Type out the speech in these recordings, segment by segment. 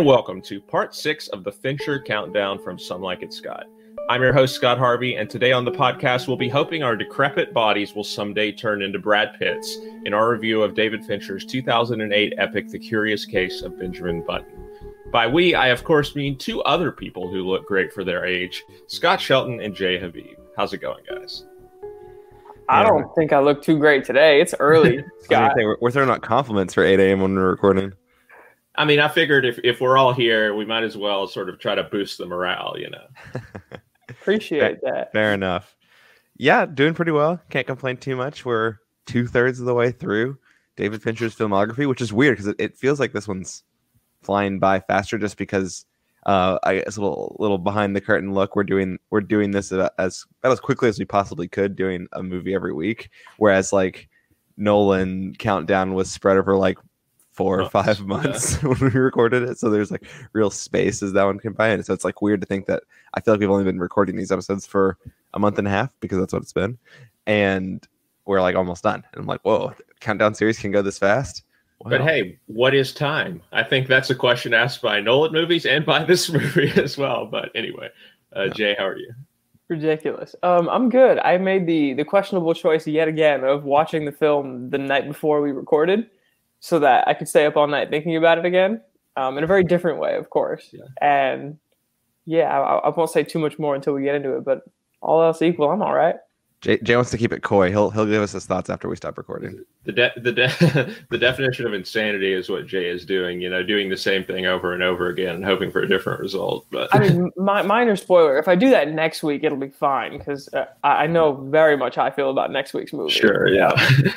Hello, and welcome to part six of the Fincher Countdown from Some Like It Scott. I'm your host, Scott Harvey, and today on the podcast, we'll be hoping our decrepit bodies will someday turn into Brad Pitts in our review of David Fincher's 2008 epic, The Curious Case of Benjamin Button. By we, I of course mean two other people who look great for their age Scott Shelton and Jay Habib. How's it going, guys? I don't think I look too great today. It's early, Scott. We're, we're throwing out compliments for 8 a.m. when we're recording. I mean, I figured if, if we're all here, we might as well sort of try to boost the morale, you know. Appreciate that. Fair enough. Yeah, doing pretty well. Can't complain too much. We're two thirds of the way through David Fincher's filmography, which is weird because it, it feels like this one's flying by faster just because uh, I guess a little little behind the curtain look. We're doing we're doing this as about as quickly as we possibly could, doing a movie every week. Whereas like Nolan countdown was spread over like four or five months yeah. when we recorded it. So there's like real space as that one can buy in. So it's like weird to think that I feel like we've only been recording these episodes for a month and a half because that's what it's been. And we're like almost done. And I'm like, whoa, countdown series can go this fast. Wow. But hey, what is time? I think that's a question asked by Nolan movies and by this movie as well. But anyway, uh, yeah. Jay, how are you? Ridiculous. Um, I'm good. I made the the questionable choice yet again of watching the film the night before we recorded so that I could stay up all night thinking about it again um, in a very different way, of course. Yeah. And yeah, I, I, won't say too much more until we get into it, but all else equal, I'm all right. Jay, Jay, wants to keep it coy. He'll he'll give us his thoughts after we stop recording. The de- the de- the definition of insanity is what Jay is doing. You know, doing the same thing over and over again, and hoping for a different result. But I mean, my, minor spoiler: if I do that next week, it'll be fine because uh, I know very much how I feel about next week's movie. Sure, yeah.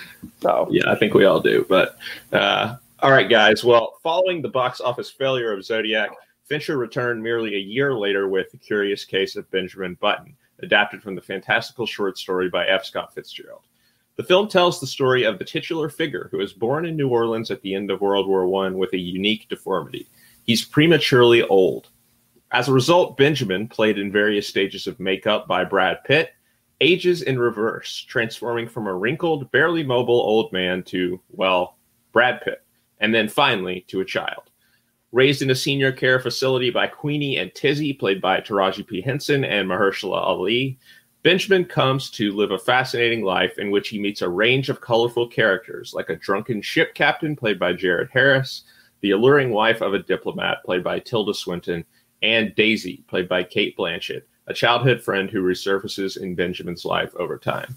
so yeah, I think we all do. But uh, all right, guys. Well, following the box office failure of Zodiac, Fincher returned merely a year later with The Curious Case of Benjamin Button adapted from the fantastical short story by F. Scott Fitzgerald. The film tells the story of the titular figure who was born in New Orleans at the end of World War I with a unique deformity. He's prematurely old. As a result, Benjamin, played in various stages of makeup by Brad Pitt, ages in reverse, transforming from a wrinkled, barely mobile old man to, well, Brad Pitt, and then finally to a child. Raised in a senior care facility by Queenie and Tizzy, played by Taraji P. Henson and Mahershala Ali, Benjamin comes to live a fascinating life in which he meets a range of colorful characters, like a drunken ship captain, played by Jared Harris, the alluring wife of a diplomat, played by Tilda Swinton, and Daisy, played by Cate Blanchett, a childhood friend who resurfaces in Benjamin's life over time.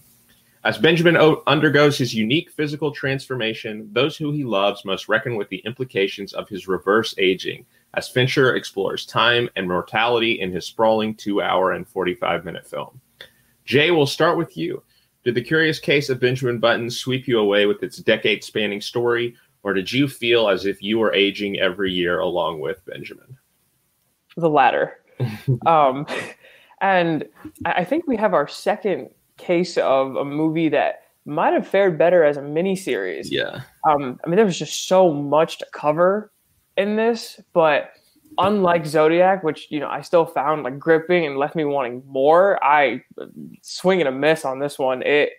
As Benjamin o- undergoes his unique physical transformation, those who he loves must reckon with the implications of his reverse aging as Fincher explores time and mortality in his sprawling two hour and 45 minute film. Jay, we'll start with you. Did the curious case of Benjamin Button sweep you away with its decade spanning story, or did you feel as if you were aging every year along with Benjamin? The latter. um, and I think we have our second case of a movie that might have fared better as a miniseries. Yeah. Um, I mean, there was just so much to cover in this, but unlike Zodiac, which you know I still found like gripping and left me wanting more, I swing and a miss on this one. It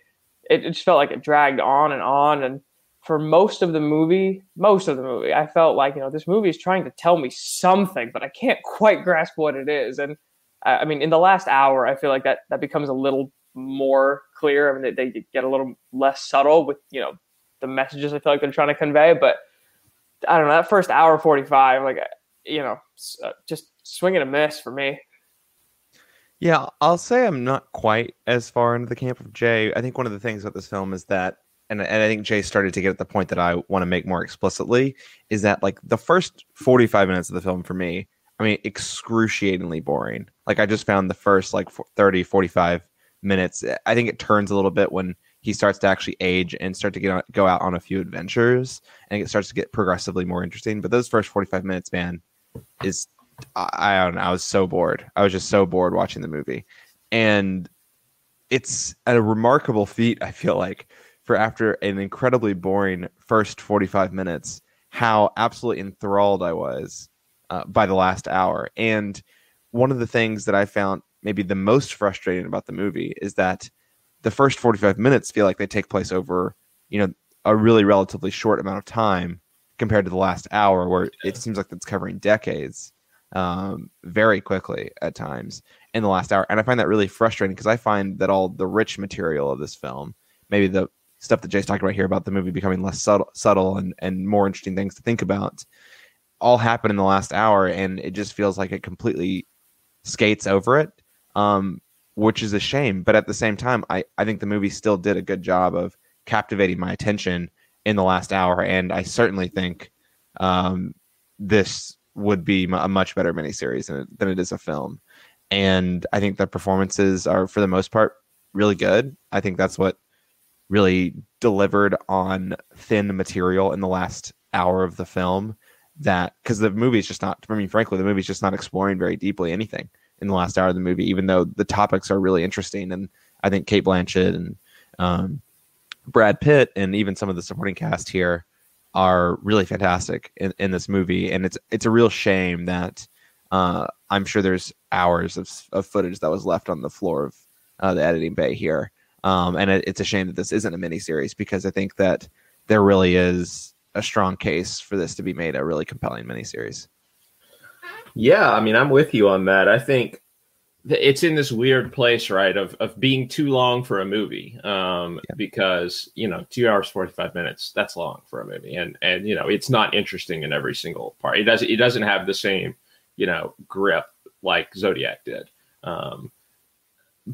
it, it just felt like it dragged on and on, and for most of the movie, most of the movie, I felt like you know this movie is trying to tell me something, but I can't quite grasp what it is. And I mean, in the last hour, I feel like that that becomes a little more clear. I mean, they, they get a little less subtle with you know the messages I feel like they're trying to convey. But I don't know that first hour forty five, like you know, uh, just swinging a miss for me. Yeah, I'll say I'm not quite as far into the camp of Jay. I think one of the things about this film is that, and, and I think Jay started to get at the point that I want to make more explicitly, is that like the first 45 minutes of the film for me, I mean, excruciatingly boring. Like I just found the first like 30, 45 minutes. I think it turns a little bit when he starts to actually age and start to get on, go out on a few adventures, and it starts to get progressively more interesting. But those first forty five minutes, man, is I, I don't know. I was so bored. I was just so bored watching the movie, and it's a remarkable feat. I feel like for after an incredibly boring first forty five minutes, how absolutely enthralled I was uh, by the last hour. And one of the things that I found maybe the most frustrating about the movie is that the first 45 minutes feel like they take place over, you know, a really relatively short amount of time. compared to the last hour, where it seems like it's covering decades um, very quickly at times in the last hour. And I find that really frustrating because I find that all the rich material of this film, maybe the stuff that Jay's talking about here about the movie becoming less subtle, subtle and, and more interesting things to think about, all happen in the last hour. And it just feels like it completely skates over it, um, which is a shame. But at the same time, I, I think the movie still did a good job of captivating my attention in the last hour. And I certainly think um, this would be a much better miniseries than it, than it is a film. And I think the performances are, for the most part, really good. I think that's what really delivered on thin material in the last hour of the film. That because the movie is just not, I mean, frankly, the movie is just not exploring very deeply anything in the last hour of the movie, even though the topics are really interesting. And I think Cate Blanchett and um, Brad Pitt and even some of the supporting cast here are really fantastic in, in this movie, and it's it's a real shame that uh, I'm sure there's hours of, of footage that was left on the floor of uh, the editing bay here, um, and it, it's a shame that this isn't a miniseries because I think that there really is a strong case for this to be made a really compelling miniseries. Yeah, I mean, I'm with you on that. I think it's in this weird place, right, of of being too long for a movie, um, yeah. because you know, two hours forty five minutes that's long for a movie, and and you know, it's not interesting in every single part. It doesn't it doesn't have the same you know grip like Zodiac did. Um,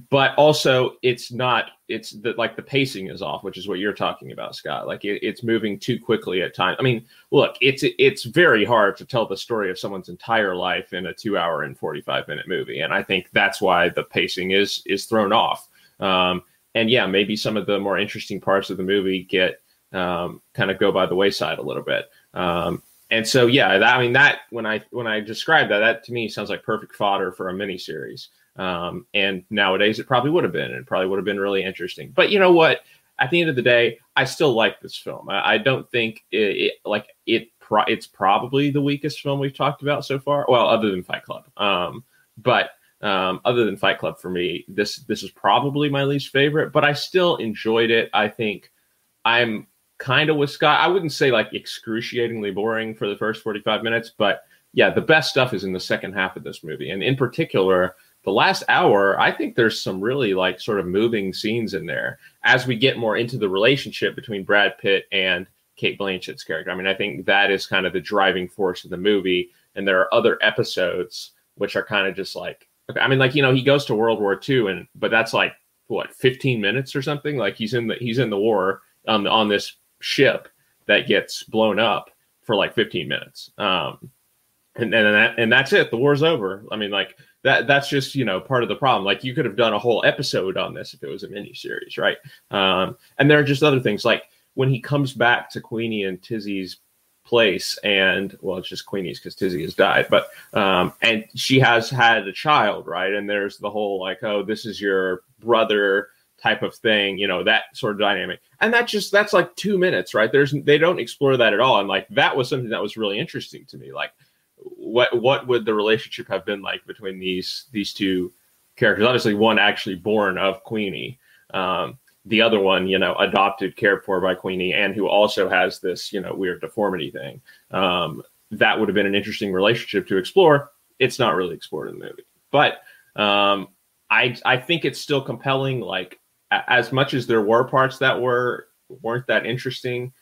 but also it's not it's the like the pacing is off which is what you're talking about scott. Like it, it's moving too quickly at times i mean look it's it's very hard to tell the story of someone's entire life in a two hour and 45 minute movie and i think that's why the pacing is is thrown off. Um, and yeah maybe some of the more interesting parts of the movie get um, kind of go by the wayside a little bit. Um, and so yeah that, i mean that when i when i describe that that to me sounds like perfect fodder for a mini series um, and nowadays it probably would have been, It probably would have been really interesting. But you know what? At the end of the day, I still like this film. I, I don't think it, it, like it. Pro- it's probably the weakest film we've talked about so far. Well, other than Fight Club. Um, but um, other than Fight Club, for me, this this is probably my least favorite. But I still enjoyed it. I think I'm kind of with Scott. I wouldn't say like excruciatingly boring for the first 45 minutes, but yeah, the best stuff is in the second half of this movie, and in particular the last hour, I think there's some really like sort of moving scenes in there as we get more into the relationship between Brad Pitt and Cate Blanchett's character. I mean, I think that is kind of the driving force of the movie. And there are other episodes which are kind of just like, I mean, like, you know, he goes to World War II and, but that's like what, 15 minutes or something? Like he's in the, he's in the war on, on this ship that gets blown up for like 15 minutes. Um, and, and, that, and that's it. The war's over. I mean, like, that that's just you know part of the problem. Like you could have done a whole episode on this if it was a mini series, right? Um, and there are just other things like when he comes back to Queenie and Tizzy's place, and well, it's just Queenie's because Tizzy has died, but um, and she has had a child, right? And there's the whole like, oh, this is your brother type of thing, you know, that sort of dynamic. And that just that's like two minutes, right? There's they don't explore that at all. And like that was something that was really interesting to me. Like what what would the relationship have been like between these these two characters? Obviously, one actually born of Queenie, um, the other one, you know, adopted, cared for by Queenie, and who also has this, you know, weird deformity thing. Um, that would have been an interesting relationship to explore. It's not really explored in the movie, but um, I I think it's still compelling. Like as much as there were parts that were weren't that interesting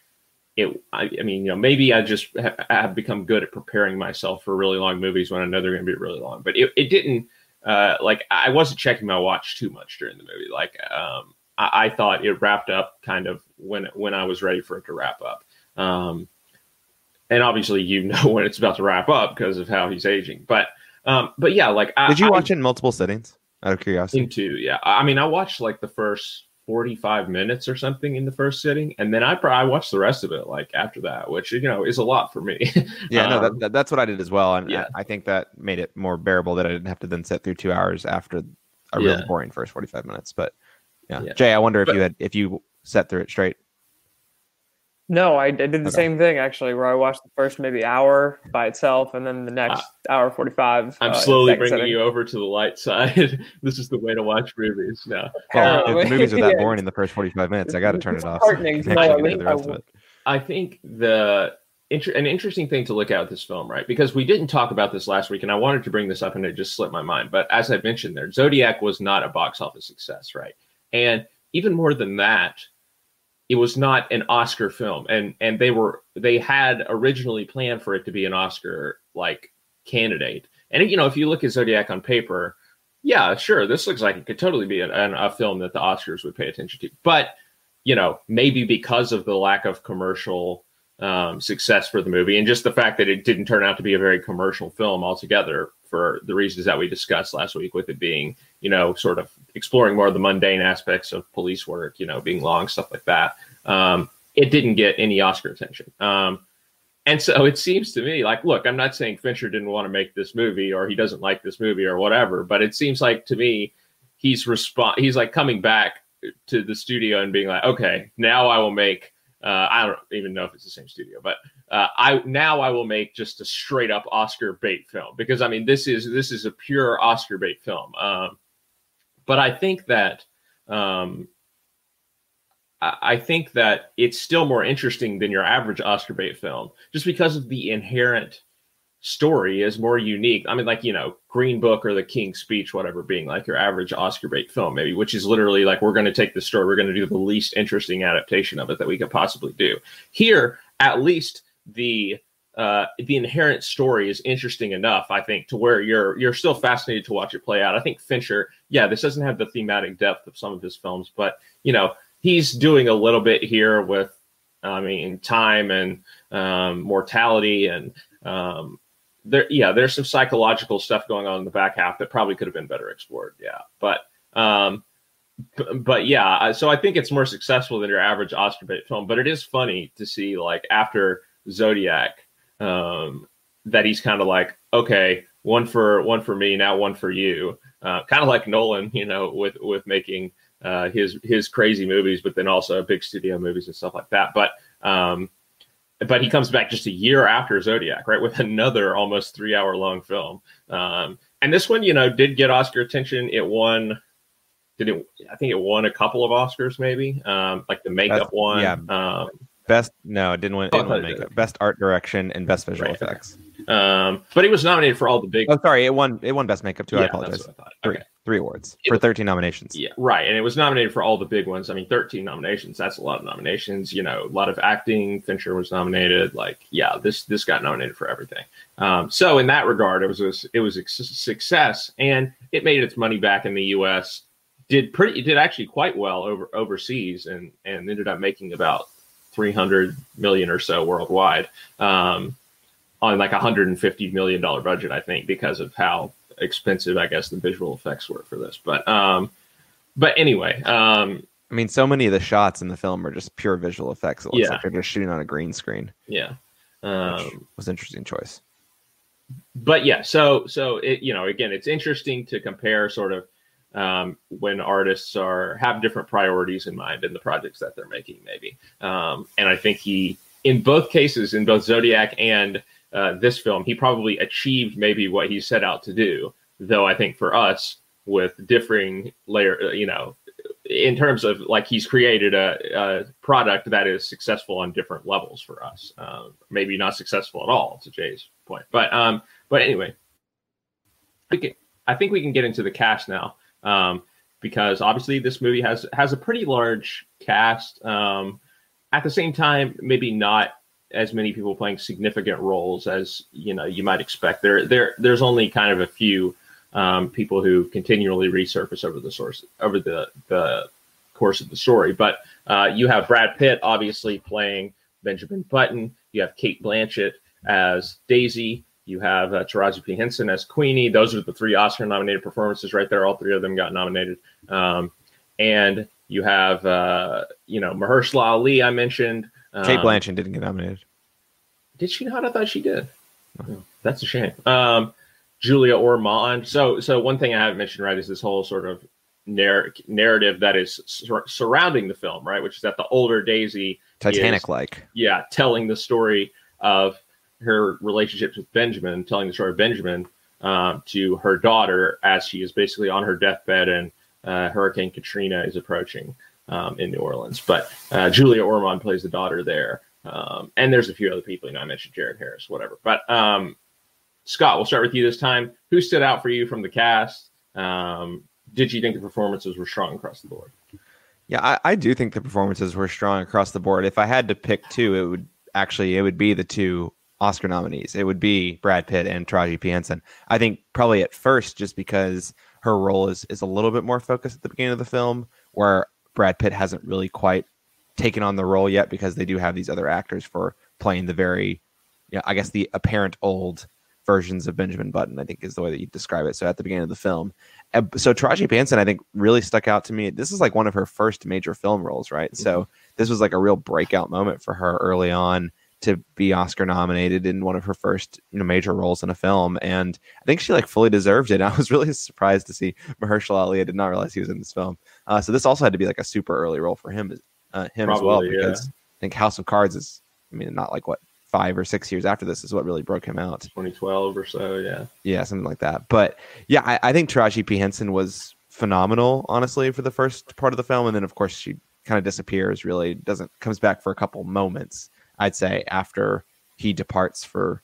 it I, I, mean you know maybe i just ha- have become good at preparing myself for really long movies when i know they're going to be really long but it, it didn't uh, like i wasn't checking my watch too much during the movie like um, I, I, thought it wrapped up kind of when when i was ready for it to wrap up um, and obviously you know when it's about to wrap up because of how he's aging but um, but yeah like did you watch it in multiple settings out of curiosity? Into yeah i mean i watched like the first 45 minutes or something in the first sitting and then i probably watched the rest of it like after that which you know is a lot for me yeah um, no that, um, that, that's what i did as well and yeah. I, I, think that made it more bearable that i didn't have to then sit through two hours after a yeah. really boring first 45 minutes but yeah, yeah. jay i wonder if but, you had if you sat through it straight no, I, I did the okay. same thing actually, where I watched the first maybe hour by itself, and then the next uh, hour forty-five. I'm uh, slowly bringing setting. you over to the light side. this is the way to watch movies now. Well, uh, if the movies are that yeah. boring in the first forty-five minutes, I got to turn it off. So I, think, I, I think the inter- an interesting thing to look at with this film, right? Because we didn't talk about this last week, and I wanted to bring this up, and it just slipped my mind. But as I mentioned there, Zodiac was not a box office success, right? And even more than that, it was not an Oscar film, and and they were they had originally planned for it to be an Oscar like candidate. And you know, if you look at Zodiac on paper, yeah, sure, this looks like it could totally be a, a film that the Oscars would pay attention to. But you know, maybe because of the lack of commercial um, success for the movie and just the fact that it didn't turn out to be a very commercial film altogether for the reasons that we discussed last week with it being you know sort of exploring more of the mundane aspects of police work you know being long stuff like that um, it didn't get any oscar attention um, and so it seems to me like look i'm not saying fincher didn't want to make this movie or he doesn't like this movie or whatever but it seems like to me he's respond he's like coming back to the studio and being like okay now i will make uh, I don't even know if it's the same studio, but uh, I now I will make just a straight up Oscar bait film because I mean this is this is a pure Oscar bait film. Um, but I think that um, I, think that it's still more interesting than your average Oscar bait film just because of the inherent story is more unique. I mean, like, you know, Green Book or The King's Speech, whatever, being like your average Oscar bait film, maybe, which is literally like, we're going to take the story, we're going to do the least interesting adaptation of it that we could possibly do. Here, at least the uh, the inherent story is interesting enough, I think, to where you're you're still fascinated to watch it play out. I think Fincher, yeah, this doesn't have the thematic depth of some of his films, but you know, he's doing a little bit here with, I mean, time and um, mortality and um, there yeah there's some psychological stuff going on in the back half that probably could have been better explored yeah but um but yeah so i think it's more successful than your average oscar bait film but it is funny to see like after zodiac um that he's kind of like okay one for one for me now one for you uh, kind of like nolan you know with with making uh his his crazy movies but then also big studio movies and stuff like that but um but he comes back just a year after Zodiac, right, with another almost three hour long film. Um, and this one, you know, did get Oscar attention. It won. Did it? I think it won a couple of Oscars, maybe, um, like the makeup Best, one. yeah. Um, Best no, it didn't win. Didn't I win makeup. did. Best art direction and best visual Right, effects. um, but he was nominated for all the big. Oh, sorry, it won. It won best makeup too. I Yeah, that's apologize. I. Three, Okay. three awards It for was- thirteen nominations. Yeah, right. And it was nominated for all the big ones. I mean, 13 nominations. That's a lot of nominations. You know, a lot of acting. Fincher was nominated. Like, yeah, this this got nominated for everything. Um, so in that regard, it was a, it was a success, and it made its money back in the U.S. Did pretty. It did actually quite well over overseas, and and ended up making about 300 million or so worldwide. Um, on like a 150 million dollar budget, I think, because of how expensive I guess the visual effects were for this. But um, but anyway, um, I mean, so many of the shots in the film are just pure visual effects. It looks Yeah. like they're just shooting on a green screen. yeah. Um, was an interesting choice. but yeah, so so it you know again, it's interesting to compare sort of um, when artists are have different priorities in mind in the projects that they're making, maybe. Um, and I think he, in both cases, in both Zodiac and uh, this film, he probably achieved maybe what he set out to do. Though I think for us, with differing layer, uh, you know, in terms of like he's created a, a product that is successful on different levels for us. Um, maybe not successful at all, to Jay's point. But um, but anyway, I think we can get into the cast now um, because obviously this movie has has a pretty large cast. Um, at the same time, maybe not as many people playing significant roles as you know you might expect. There there there's only kind of a few um, people who continually resurface over the source over the the course of the story. But uh, you have Brad Pitt obviously playing Benjamin Button. You have Cate Blanchett as Daisy. You have uh, Taraji P Henson as Queenie. Those are the three Oscar-nominated performances right there. All three of them got nominated. Um, and you have uh, you know Mahershala Ali. I mentioned Cate Um, Blanchett didn't get nominated. did she not? I thought she did. Oh, that's a shame. Um, Julia Ormond. So, so one thing I haven't mentioned, right, is this whole sort of narr- narrative that is sur- surrounding the film, right, which is that the older Daisy, Titanic like. yeah, telling the story of her relationships with Benjamin, telling the story of Benjamin um, to her daughter as she is basically on her deathbed and uh, Hurricane Katrina is approaching um, in New Orleans. But uh, Julia Ormond plays the daughter there. Um, and there's a few other people. You know, I mentioned Jared Harris, whatever. But um, Scott, we'll start with you this time. Who stood out for you from the cast? Um, did you think the performances were strong across the board? Yeah, I, I, do think the performances were strong across the board. If I had to pick two, it would actually it would be the two Oscar nominees. It would be Brad Pitt and Taraji P Henson. I think probably at first, just because her role is is a little bit more focused at the beginning of the film, where Brad Pitt hasn't really quite taken on the role yet because they do have these other actors for playing the very, you know, I guess the apparent old versions of Benjamin Button, I think is the way that you describe it. So at the beginning of the film. So Taraji P. Henson, I think, really stuck out to me. This is like one of her first major film roles, right? Mm-hmm. So this was like a real breakout moment for her early on to be Oscar nominated in one of her first, you know, major roles in a film. And I think she like fully deserved it. I was really surprised to see Mahershala Ali. I did not realize he was in this film. Uh, so this also had to be like a super early role for him, uh, him Probably, as well, because yeah. I think House of Cards is, I mean, not like what five or six years after this is what really broke him out. 2012 or so, yeah. Yeah, something like that. But yeah, I, I think Taraji P. Henson was phenomenal, honestly, for the first part of the film. And then, of course, she kind of disappears, really doesn't, comes back for a couple moments, I'd say, after he departs for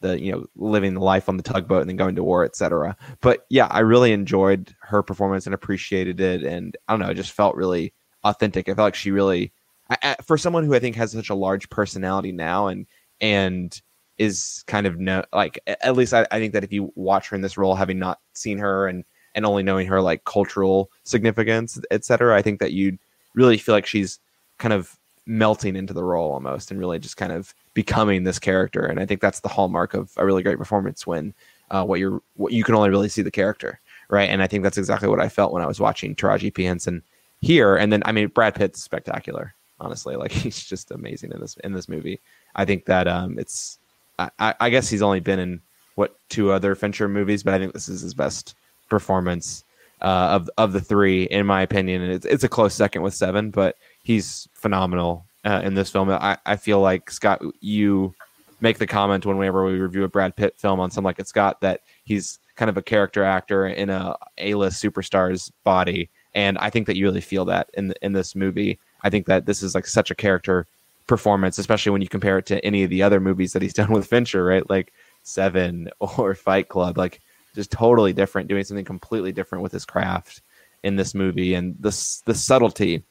the, you know, living the life on the tugboat and then going to war, etc. But yeah, I really enjoyed her performance and appreciated it. And I don't know, it just felt really authentic. I felt like she really, I, for someone who I think has such a large personality now and and is kind of no like at least I, I think that if you watch her in this role, having not seen her and and only knowing her like cultural significance, etc., I think that you'd really feel like she's kind of melting into the role almost and really just kind of becoming this character. And I think that's the hallmark of a really great performance when uh, what you're what you can only really see the character, right? And I think that's exactly what I felt when I was watching Taraji P Henson here. And then I mean Brad Pitt's spectacular, honestly. Like he's just amazing in this in this movie. I think that um, it's. I, I guess he's only been in what two other Fincher movies, but I think this is his best performance uh, of of the three, in my opinion. And it's it's a close second with Seven, but he's phenomenal uh, in this film. I, I feel like Scott, you make the comment whenever we review a Brad Pitt film on something like it, Scott, that he's kind of a character actor in a A list superstar's body, and I think that you really feel that in in this movie. I think that this is like such a character performance, especially when you compare it to any of the other movies that he's done with Fincher, right? Like Seven or Fight Club, like just totally different, doing something completely different with his craft in this movie, and the the subtlety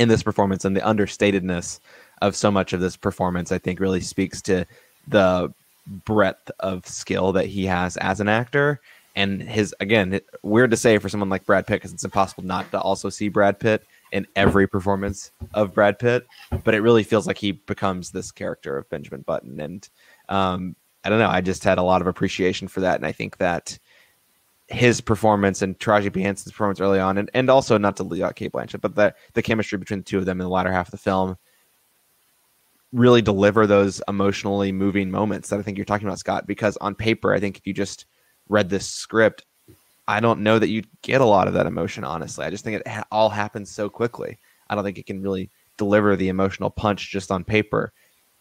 in this performance and the understatedness of so much of this performance, I think, really speaks to the breadth of skill that he has as an actor. And his again, weird to say for someone like Brad Pitt because it's impossible not to also see Brad Pitt in every performance of Brad Pitt, but it really feels like he becomes this character of Benjamin Button. And um, I don't know, I just had a lot of appreciation for that, and I think that his performance and Taraji P Henson's performance early on, and, and also not to leave out Cate Blanchett, but the the chemistry between the two of them in the latter half of the film really deliver those emotionally moving moments that I think you're talking about, Scott. Because on paper, I think if you just read this script, I don't know that you'd get a lot of that emotion, honestly. I just think it ha- all happens so quickly. I don't think it can really deliver the emotional punch just on paper,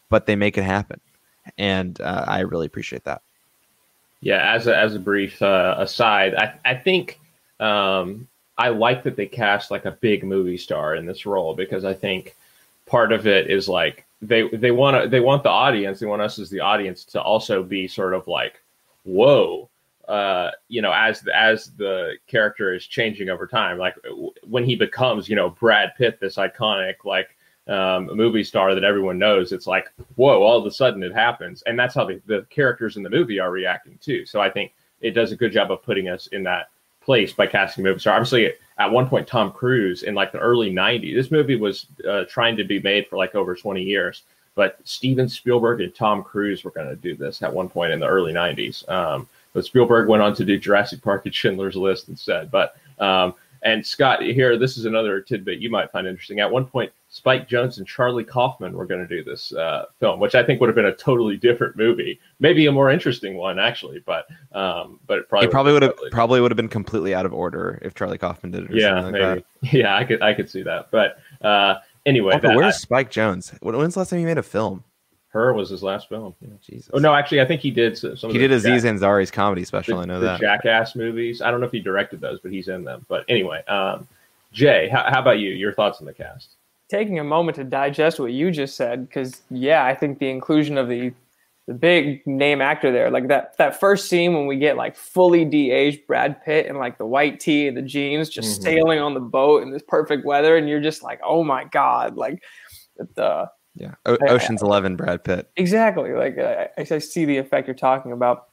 but they make it happen. And uh, I really appreciate that. Yeah, as a, as a brief uh, aside, I, I think um, I like that they cast like a big movie star in this role because I think part of it is like they they want to they want the audience they want us as the audience to also be sort of like whoa uh, you know, as as the character is changing over time, like when he becomes, you know, Brad Pitt, this iconic like um, movie star that everyone knows, it's like, whoa! All of a sudden, it happens, and that's how the, the characters in the movie are reacting too. So I think it does a good job of putting us in that place by casting movie star. Obviously, at one point, Tom Cruise in like the early '90s, this movie was uh, trying to be made for like over 20 years, but Steven Spielberg and Tom Cruise were going to do this at one point in the early '90s. Um, but Spielberg went on to do Jurassic Park and Schindler's List instead. But um, and Scott, here this is another tidbit you might find interesting. At one point, Spike Jonze and Charlie Kaufman were going to do this uh, film, which I think would have been a totally different movie, maybe a more interesting one actually. But um, but it probably it probably would have totally probably would have been completely out of order if Charlie Kaufman did it. yeah, like maybe. That. Yeah, I could I could see that. But uh, anyway, oh, but where's I, Spike Jonze? When's the last time he made a film? Her was his last film. Yeah. Jesus. Oh no, actually, I think he did some. He did Aziz Jack- Ansari's comedy special. The, I know the that Jackass movies. I don't know if he directed those, but he's in them. But anyway, um, Jay, how, how, about you? Your thoughts on the cast? Taking a moment to digest what you just said because yeah, I think the inclusion of the the big name actor there, like that that first scene when we get like fully de-aged Brad Pitt and like the white tee and the jeans, just mm-hmm. sailing on the boat in this perfect weather, and you're just like, oh my god, like the yeah, o- Ocean's I, Eleven, Brad Pitt. Exactly, like I, I see the effect you're talking about.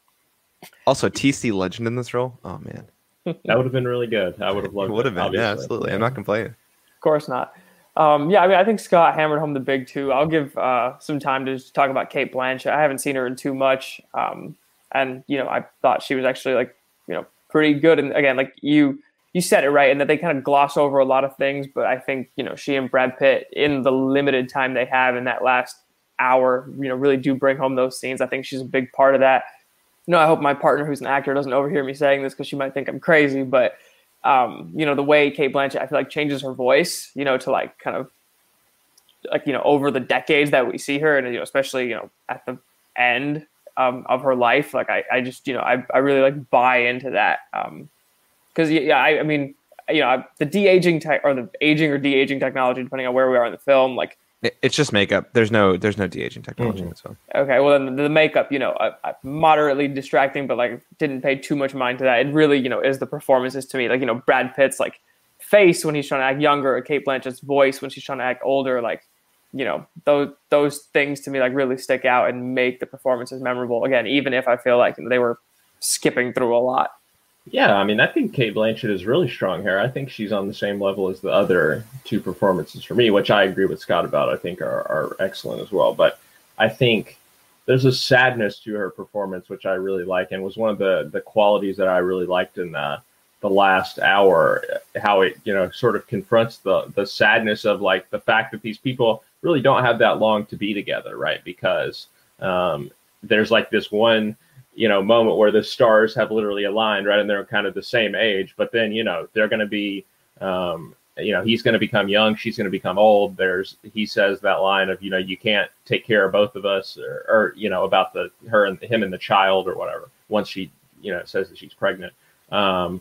Also, TC Legend in this role. Oh man, that would have been really good. I would have loved. It would have been, obviously. yeah, absolutely. I'm not complaining. Of course not. Um, yeah, I mean, I think Scott hammered home the big two. I'll give uh, some time to talk about Cate Blanchett. I haven't seen her in too much, um, and you know, I thought she was actually like, you know, pretty good. And again, like you, you said it right, and that they kind of gloss over a lot of things. But I think you know, she and Brad Pitt in the limited time they have in that last hour, you know, really do bring home those scenes. I think she's a big part of that. You know, I hope my partner, who's an actor, doesn't overhear me saying this because she might think I'm crazy, but um, you know, the way Cate Blanchett, I feel like changes her voice, you know, to like kind of like, you know, over the decades that we see her and, you know, especially, you know, at the end um, of her life, like I, I just, you know, I, I really like buy into that. Um, cause yeah, I, I mean, you know, the de-aging tech or the aging or de-aging technology, depending on where we are in the film, like it's just makeup. There's no there's no de aging technology mm-hmm. in this film. Okay, well then the makeup, you know, uh, moderately distracting, but like didn't pay too much mind to that. It really, you know, is the performances to me. Like you know, Brad Pitt's like face when he's trying to act younger, or Cate Blanchett's voice when she's trying to act older. Like you know, those those things to me like really stick out and make the performances memorable. Again, even if I feel like you know, they were skipping through a lot. Yeah, I mean, I think Cate Blanchett is really strong here. I think she's on the same level as the other two performances for me, which I agree with Scott about. I think are, are excellent as well. But I think there's a sadness to her performance, which I really like, and was one of the the qualities that I really liked in the the last hour. How it you know sort of confronts the the sadness of like the fact that these people really don't have that long to be together, right? Because um, there's like this one you know moment where the stars have literally aligned right and they're kind of the same age but then you know they're going to be um, you know he's going to become young she's going to become old there's he says that line of you know you can't take care of both of us or, or you know about the her and him and the child or whatever once she you know says that she's pregnant um,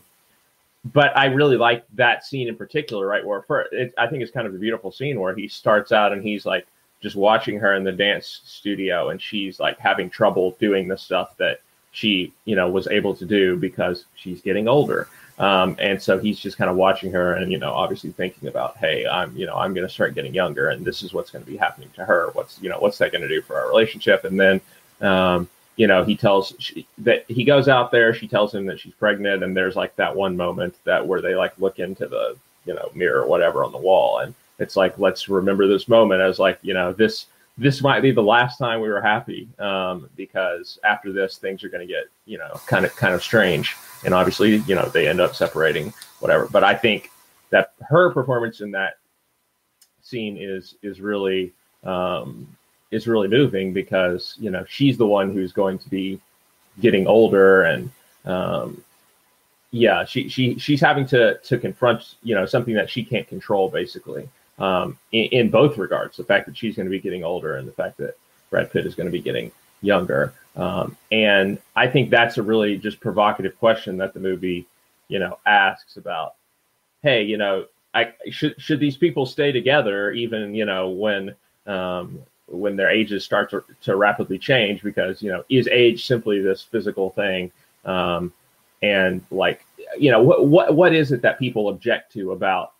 but I really like that scene in particular, right? Where for, it, I think it's kind of a beautiful scene where he starts out and he's like just watching her in the dance studio, and she's like having trouble doing the stuff that she, you know, was able to do because she's getting older. Um, and so he's just kind of watching her and, you know, obviously thinking about, hey, I'm, you know, I'm going to start getting younger and this is what's going to be happening to her. What's, you know, what's that going to do for our relationship? And then, um, you know, he tells she, that he goes out there, she tells him that she's pregnant. And there's like that one moment that where they like look into the, you know, mirror or whatever on the wall. And it's like, let's remember this moment as like, you know, this, this might be the last time we were happy um, because after this things are going to get you know kind of kind of strange. And obviously you know they end up separating whatever. But i think that her performance in that scene is is really um, is really moving because you know she's the one who's going to be getting older and um, yeah she she she's having to to confront you know something that she can't control basically um, in, in, both regards. The fact that she's going to be getting older and the fact that Brad Pitt is going to be getting younger. Um, and I think that's a really just provocative question that the movie, you know, asks about, hey, you know, I should should these people stay together even, you know, when um, when their ages start to, to rapidly change because, you know, is age simply this physical thing? Um, and like, you know, what what what is it that people object to about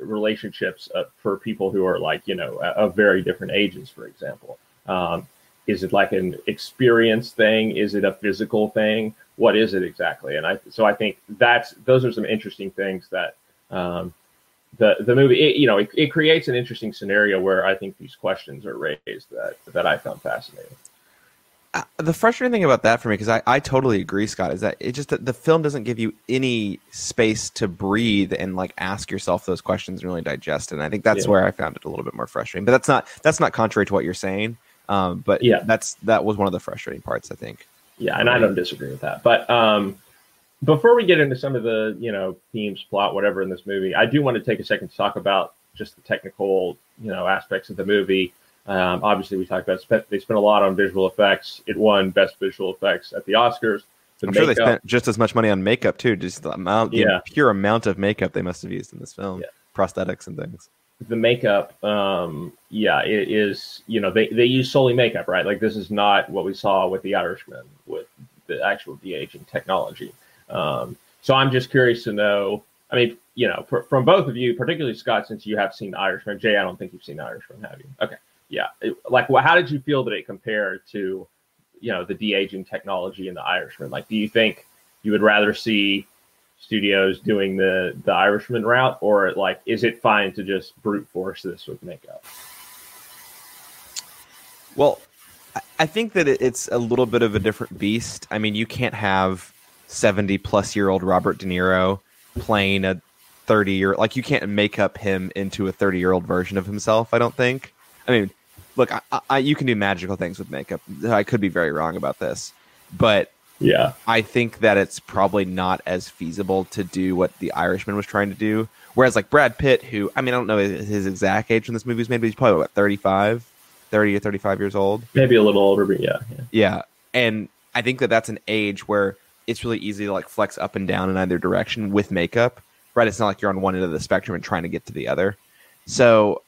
relationships uh, for people who are like you know of very different ages for example. Um, is it like an experience thing? Is it a physical thing? What is it exactly? And i so i think that's those are some interesting things that um, the the movie it, you know it, it creates an interesting scenario where i think these questions are raised that that i found fascinating uh, the frustrating thing about that for me, because I, I totally agree, Scott, is that it just that the film doesn't give you any space to breathe and like ask yourself those questions and really digest it. And I think that's yeah. where I found it a little bit more frustrating. But that's not that's not contrary to what you're saying. Um, but yeah, that's that was one of the frustrating parts, I think. Yeah, and I don't disagree with that. But um, before we get into some of the you know themes, plot, whatever in this movie, I do want to take a second to talk about just the technical you know aspects of the movie. Um, obviously, we talked about they spent a lot on visual effects. It won Best Visual Effects at the Oscars. The I'm makeup, sure they spent just as much money on makeup too. Just the amount, the yeah. pure amount of makeup they must have used in this film, yeah. prosthetics and things. the makeup, um, yeah, it is. You know, they they use solely makeup, right? Like this is not what we saw with the Irishman with the actual de aging technology. Um, so I'm just curious to know. I mean, you know, for, from both of you, particularly Scott, since you have seen the Irishman. Jay, I don't think you've seen the Irishman, have you? Okay, yeah. It, like, well, how did you feel that it compared to, you know, the de aging technology in the Irishman? Like, do you think you would rather see studios doing the the Irishman route, or like, is it fine to just brute force this with makeup? Well, I think that it's a little bit of a different beast. I mean, you can't have 70 plus year old Robert De Niro playing a 30 year like you can't make up him into a 30 year old version of himself. I don't think. I mean, look, I, I, you can do magical things with makeup. I could be very wrong about this, but yeah, I think that it's probably not as feasible to do what the Irishman was trying to do. Whereas like Brad Pitt, who I mean, I don't know his exact age when this movie was made, but he's probably what 35, 30 or 35 years old. Maybe a little older, but yeah, yeah. Yeah. And I think that that's an age where it's really easy to like flex up and down in either direction with makeup, right? It's not like you're on one end of the spectrum and trying to get to the other. So,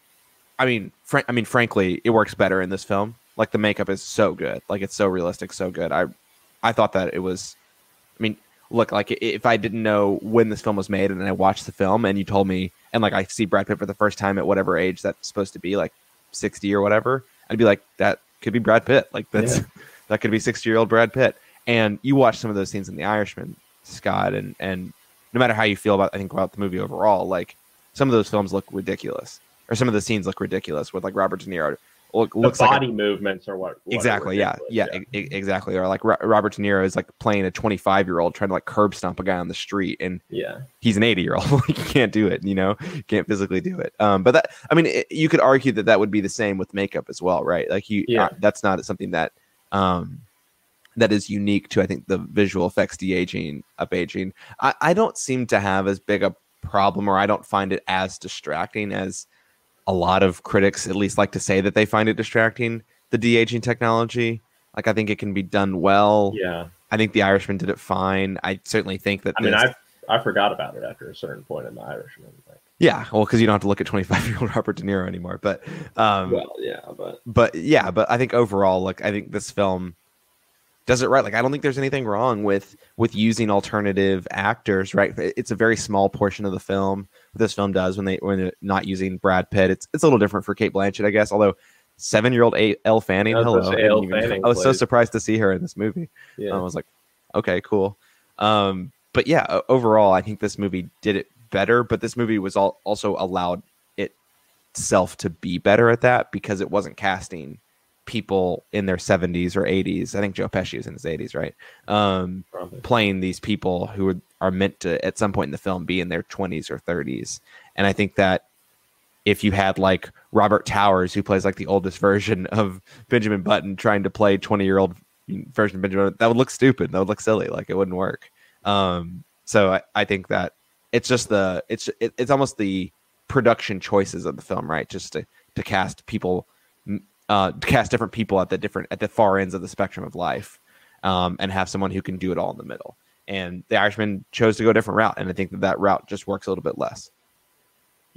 I mean, fr- I mean, frankly, it works better in this film. Like the makeup is so good, like it's so realistic, so good. I, I thought that it was. I mean, look, like if I didn't know when this film was made and I watched the film and you told me, and like I see Brad Pitt for the first time at whatever age that's supposed to be, like sixty or whatever, I'd be like, that could be Brad Pitt. Like that's yeah. that could be sixty year old Brad Pitt. And you watch some of those scenes in The Irishman, Scott, and and no matter how you feel about I think about the movie overall, like some of those films look ridiculous, or some of the scenes look ridiculous with like Robert De Niro. Look, the looks body like a, movements or what? what exactly, yeah, yeah, yeah. Exactly. Or like Robert De Niro is like playing a 25 year old trying to like curb stomp a guy on the street, and yeah, he's an 80 year old. he can't do it, you know, can't physically do it. Um, but that, I mean, it, you could argue that that would be the same with makeup as well, right? Like you, yeah, uh, that's not something that, um, that is unique to I think the visual effects de aging, up aging. I, I don't seem to have as big a problem, or I don't find it as distracting as a lot of critics at least like to say that they find it distracting. The de aging technology, like I think it can be done well. Yeah, I think the Irishman did it fine. I certainly think that. I mean, I I forgot about it after a certain point in the Irishman. Like, yeah, well, because you don't have to look at 25 year old Robert De Niro anymore. But um, well, yeah, but but yeah, but I think overall, like I think this film does it right. Like I don't think there's anything wrong with with using alternative actors, right? It's a very small portion of the film. This film does when they when they're not using Brad Pitt. It's it's a little different for Cate Blanchett, I guess. Although seven year old Elle Fanning, hello, Elle Fanning I was so surprised to see her in this movie. Yeah. I was like, okay, cool. Um, but yeah, overall, I think this movie did it better. But this movie was all, also allowed itself to be better at that because it wasn't casting people in their 70s or 80s. I think Joe Pesci is in his 80s, right? Um, playing these people who are meant to, at some point in the film, be in their 20s or 30s. And I think that if you had like Robert Towers, who plays like the oldest version of Benjamin Button, trying to play 20 year old version of Benjamin, that would look stupid. That would look silly. Like it wouldn't work. Um, so I, I think that it's just the, it's, it, it's almost the production choices of the film, right? Just to, to cast people uh, cast different people at the different at the far ends of the spectrum of life, um, and have someone who can do it all in the middle. And the Irishman chose to go a different route, and I think that that route just works a little bit less.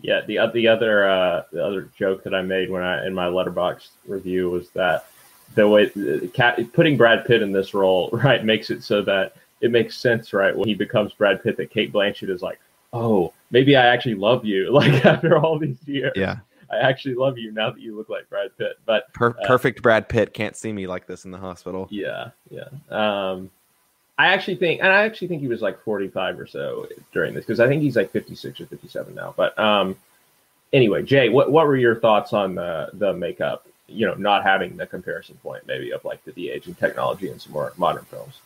Yeah, the the other uh, the other joke that I made when I in my Letterboxd review was that the way the, putting Brad Pitt in this role right makes it so that it makes sense right when he becomes Brad Pitt that Cate Blanchett is like, oh, maybe I actually love you like after all these years. Yeah. I actually love you now that you look like Brad Pitt. But per- uh, perfect Brad Pitt can't see me like this in the hospital. Yeah, yeah. Um, I actually think, and I actually think he was like 45 or so during this because I think he's like 56 or 57 now. But um, anyway, Jay, what what were your thoughts on the the makeup? You know, not having the comparison point maybe of like the de aging technology in some more modern films.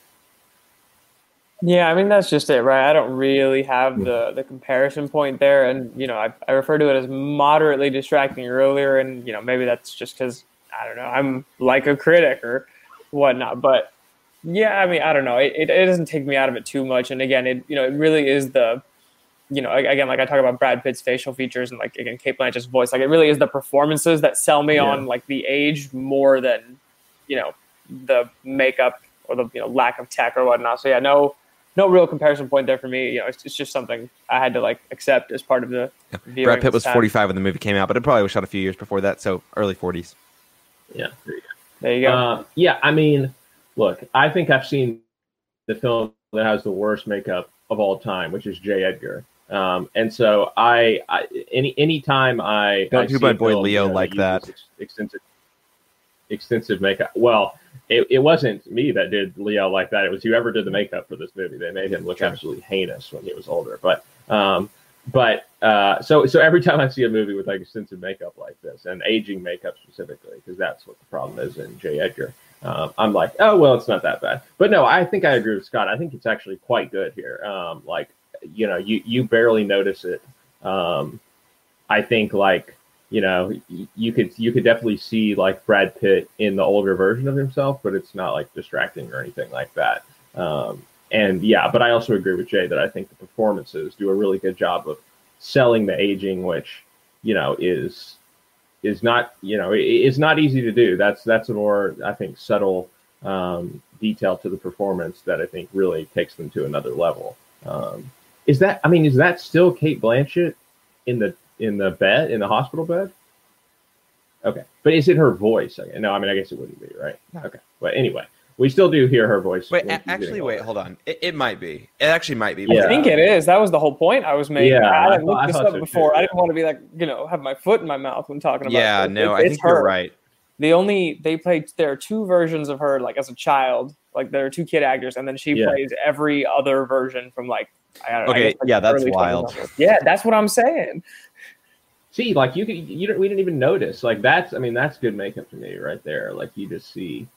Yeah, I mean that's just it, right? I don't really have the the comparison point there, and you know, I, I refer to it as moderately distracting earlier, and you know, maybe that's just because I don't know, I'm like a critic or whatnot, but yeah, I mean, I don't know, it, it, it doesn't take me out of it too much, and again, it you know, it really is the you know, again, like I talk about Brad Pitt's facial features and like again, Cate Blanchett's voice, like it really is the performances that sell me yeah. on like the age more than you know the makeup or the you know lack of tech or whatnot. So yeah, no no real comparison point there for me. You know, it's, it's just something I had to like accept as part of the. Yeah. Brad Pitt was 45 when the movie came out, but it probably was shot a few years before that, so early 40s. Yeah, there you go. There you go. Uh, yeah, I mean, look, I think I've seen the film that has the worst makeup of all time, which is J. Edgar. Um, and so I, I any anytime I don't do my boy film, Leo you know, like that extensive extensive makeup. Well, it, it wasn't me that did Leo like that. It was whoever did the makeup for this movie. They made him look absolutely heinous when he was older. But um, but uh, so so every time I see a movie with like extensive makeup like this and aging makeup specifically, because that's what the problem is in J. Edgar. Um, I'm like, oh well, it's not that bad. But no, I think I agree with Scott. I think it's actually quite good here. Um, like, you know, you you barely notice it. Um, I think like, you know, you could you could definitely see like Brad Pitt in the older version of himself, but it's not like distracting or anything like that. Um, and yeah, but I also agree with Jay that I think the performances do a really good job of selling the aging, which you know is is not you know it's not easy to do. That's that's a more I think subtle um, detail to the performance that I think really takes them to another level. Um, is that I mean is that still Cate Blanchett in the in the bed in the hospital bed? Okay, but is it her voice? No, I mean I guess it wouldn't be right. Okay, but anyway, we still do hear her voice. Wait, actually, wait, hold on. It, it, might be. It actually might be. Yeah. I think it is. That was the whole point I was making. Yeah, I, I looked this up so before. Too. I didn't want to be like, you know, have my foot in my mouth when talking about. Yeah, no, it, I think her. you're right. The only they played. There are two versions of her, like as a child. Like there are two kid actors, and then she yeah. plays every other version from like. I don't know, okay, guess, like, yeah, that's wild. Yeah, that's what I'm saying. See, like you could, you don't, we didn't even notice. Like that's, I mean, that's good makeup to me right there. Like you just see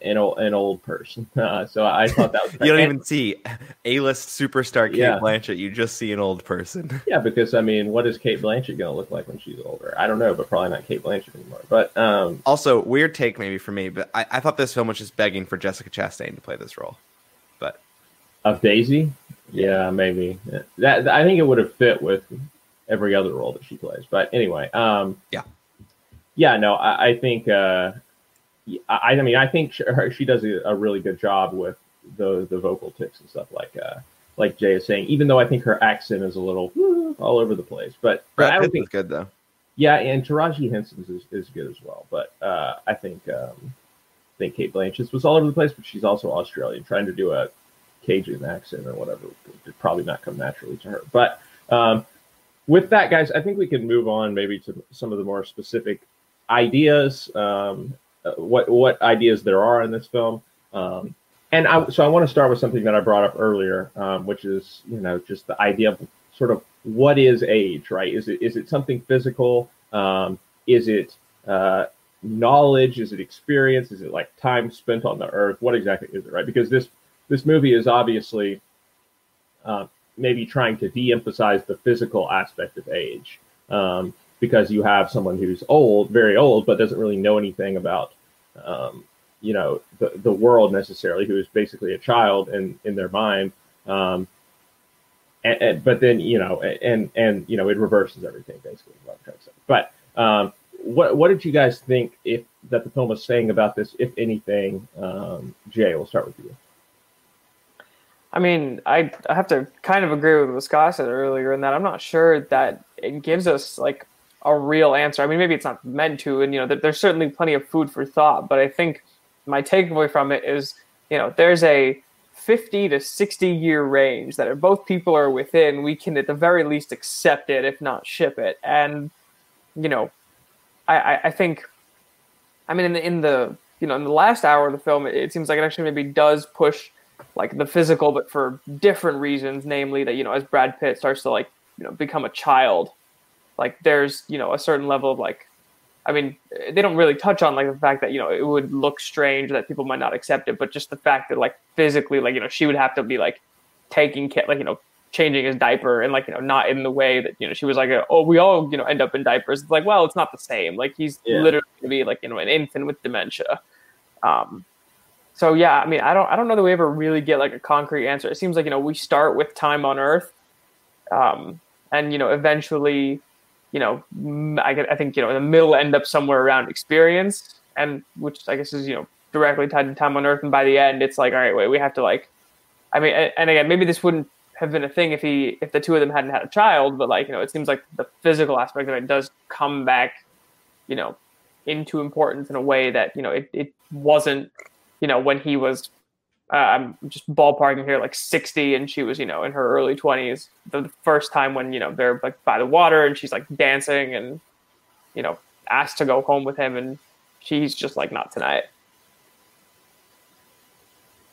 an old an old person. Uh, so I thought that was you don't even see a list superstar Cate yeah. Blanchett. You just see an old person. Yeah, because I mean, what is Cate Blanchett going to look like when she's older? I don't know, but probably not Cate Blanchett anymore. But um, also weird take maybe for me, but I, I thought this film was just begging for Jessica Chastain to play this role. But of Daisy, yeah, maybe that I think it would have fit with every other role that she plays. But anyway, um, yeah, yeah, no, I, I think. Uh, I, I mean, I think she, she does a, a, really good job with the the vocal tics and stuff like uh, like Jay is saying. Even though I think her accent is a little all over the place, but, but I don't think good though. Yeah, and Taraji Henson's is, is good as well, but uh, I think um, I think Cate Blanchett's was all over the place, but she's also Australian. Trying to do a Cajun accent or whatever would probably not come naturally to her. But um, with that, guys, I think we can move on maybe to some of the more specific ideas um, uh, what what ideas there are in this film. Um, and I, so I want to start with something that I brought up earlier, um, which is you know just the idea of sort of what is age, right? Is it is it something physical? Um, is it uh, knowledge? Is it experience? Is it like time spent on the earth? What exactly is it, right? Because this this movie is obviously uh, maybe trying to de-emphasize the physical aspect of age um, because you have someone who's old, very old, but doesn't really know anything about um, you know the, the world necessarily who is basically a child in in their mind um, and, and, but then you know and and you know it reverses everything basically but um, what what did you guys think if that the film was saying about this if anything um, jay we'll start with you I mean, I, I have to kind of agree with what Scott said earlier in that I'm not sure that it gives us like a real answer. I mean, maybe it's not meant to, and you know, there's certainly plenty of food for thought. But I think my takeaway from it is, you know, there's a 50 to 60 year range that if both people are within, we can at the very least accept it, if not ship it. And you know, I, I think, I mean, in the, in the you know in the last hour of the film, it, it seems like it actually maybe does push like the physical, but for different reasons. Namely, that you know, as Brad Pitt starts to like you know become a child like there's you know a certain level of like I mean, they don't really touch on like the fact that you know it would look strange that people might not accept it, but just the fact that like physically, like you know, she would have to be like taking care, like you know, changing his diaper and like you know, not in the way that you know she was like, oh, we all you know end up in diapers. It's like, well, it's not the same. Like he's yeah. literally gonna be like you know an infant with dementia. Um, so yeah, I mean, I don't, I don't know that we ever really get like a concrete answer. It seems like you know we start with time on Earth, um, and you know eventually you know, I, I think, you know, in the middle end up somewhere around experience and which I guess is, you know, directly tied to time on earth. And by the end, it's like, all right, wait, we have to like I mean, and again, maybe this wouldn't have been a thing if he if the two of them hadn't had a child, but like you know, it seems like the physical aspect of it does come back, you know, into importance in a way that you know it, it wasn't, you know, when he was. Uh, I'm just ballparking here, like 60, and she was, you know, in her early 20s. The, the first time when you know they're like by the water, and she's like dancing, and you know, asked to go home with him, and she's just like, not tonight.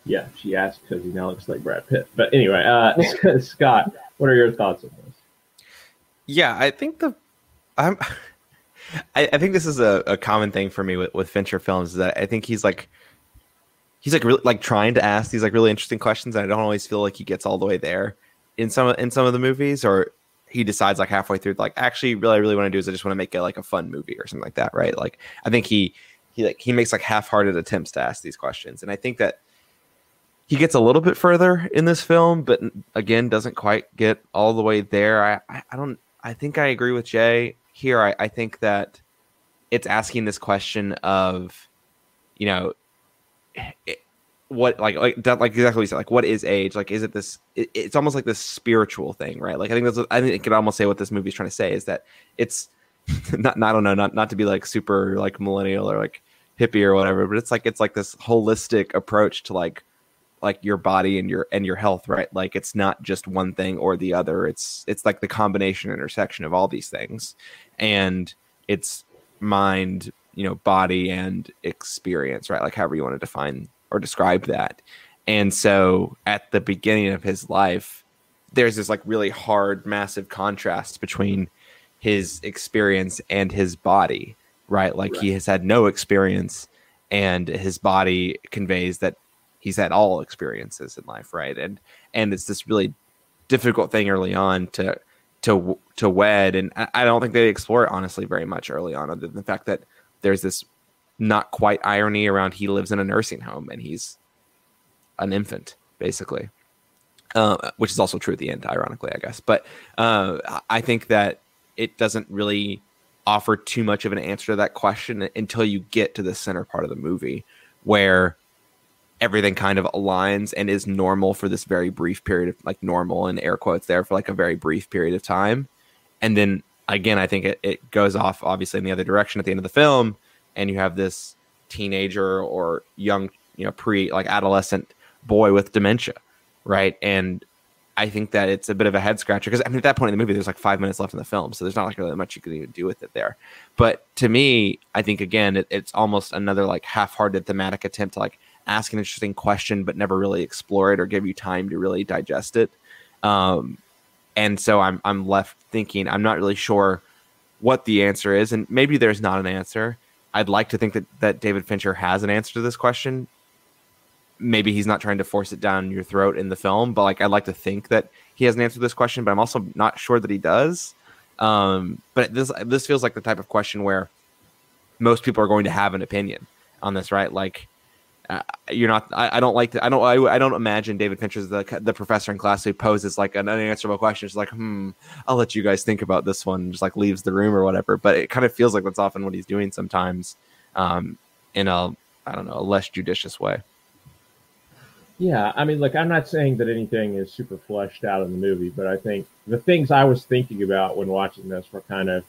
Yeah, she asked because he now looks like Brad Pitt. But anyway, uh, Scott, what are your thoughts on this? Yeah, I think the I'm. I, I think this is a, a common thing for me with, with Fincher films is that I think he's like he's like really like trying to ask these like really interesting questions and I don't always feel like he gets all the way there in some in some of the movies or he decides like halfway through like actually really I really want to do is I just want to make it like a fun movie or something like that right like I think he he like he makes like half-hearted attempts to ask these questions and I think that he gets a little bit further in this film, but again, doesn't quite get all the way there. I, I, don't. I think I agree with Jay here. I, I think that it's asking this question of, you know, what like like that like exactly what you said. Like, what is age? Like, is it this? It, it's almost like this spiritual thing, right? Like, I think that's. I think it could almost say what this movie is trying to say is that it's not. I don't know. Not not to be like super like millennial or like hippie or whatever, but it's like it's like this holistic approach to like like your body and your and your health right like it's not just one thing or the other it's it's like the combination intersection of all these things and it's mind you know body and experience right like however you want to define or describe that and so at the beginning of his life there's this like really hard massive contrast between his experience and his body right like right. he has had no experience and his body conveys that he's had all experiences in life, right? And and it's this really difficult thing early on to to to wed, and I don't think they explore it honestly very much early on, other than the fact that there's this not quite irony around he lives in a nursing home and he's an infant basically, uh, which is also true at the end, ironically, I guess. But uh, I think that it doesn't really offer too much of an answer to that question until you get to the center part of the movie where everything kind of aligns and is normal for this very brief period of like normal and air quotes there for like a very brief period of time. And then again, I think it, it goes off obviously in the other direction at the end of the film. And you have this teenager or young, you know, pre like adolescent boy with dementia. Right. And I think that it's a bit of a head scratcher because I mean, at that point in the movie, there's like five minutes left in the film, so there's not like really much you can even do with it there. But to me, I think again, it, it's almost another like half-hearted thematic attempt to like ask an interesting question but never really explore it or give you time to really digest it. Um, and so I'm I'm left thinking I'm not really sure what the answer is, and maybe there's not an answer. I'd like to think that that David Fincher has an answer to this question. Maybe he's not trying to force it down your throat in the film, but like I'd like to think that he has an answer to this question, but I'm also not sure that he does. Um, but this this feels like the type of question where most people are going to have an opinion on this, right? Like uh, you're not. I, I, don't like. To, I don't. I, I don't imagine David Fincher's the the professor in class who poses like an unanswerable question. It's like, hmm, I'll let you guys think about this one. Just like leaves the room or whatever. But it kind of feels like that's often what he's doing sometimes, um, in a I don't know a less judicious way. Yeah, I mean, look, I'm not saying that anything is super fleshed out in the movie, but I think the things I was thinking about when watching this were kind of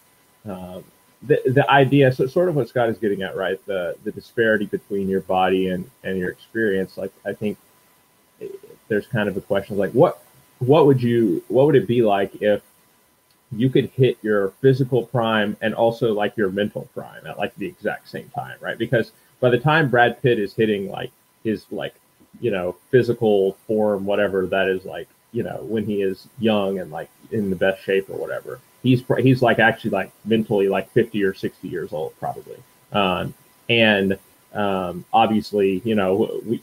uh, the the idea so sort of what scott is getting at right? The the disparity between your body and and your experience. Like i think there's kind of a question like what what would you what would it be like if you could hit your physical prime and also like your mental prime at like the exact same time right? Because by the time brad pitt is hitting like his like you know physical form whatever that is like you know when he is young and like in the best shape or whatever he's he's like actually like mentally like 50 or 60 years old probably. Um, and um, obviously you know we,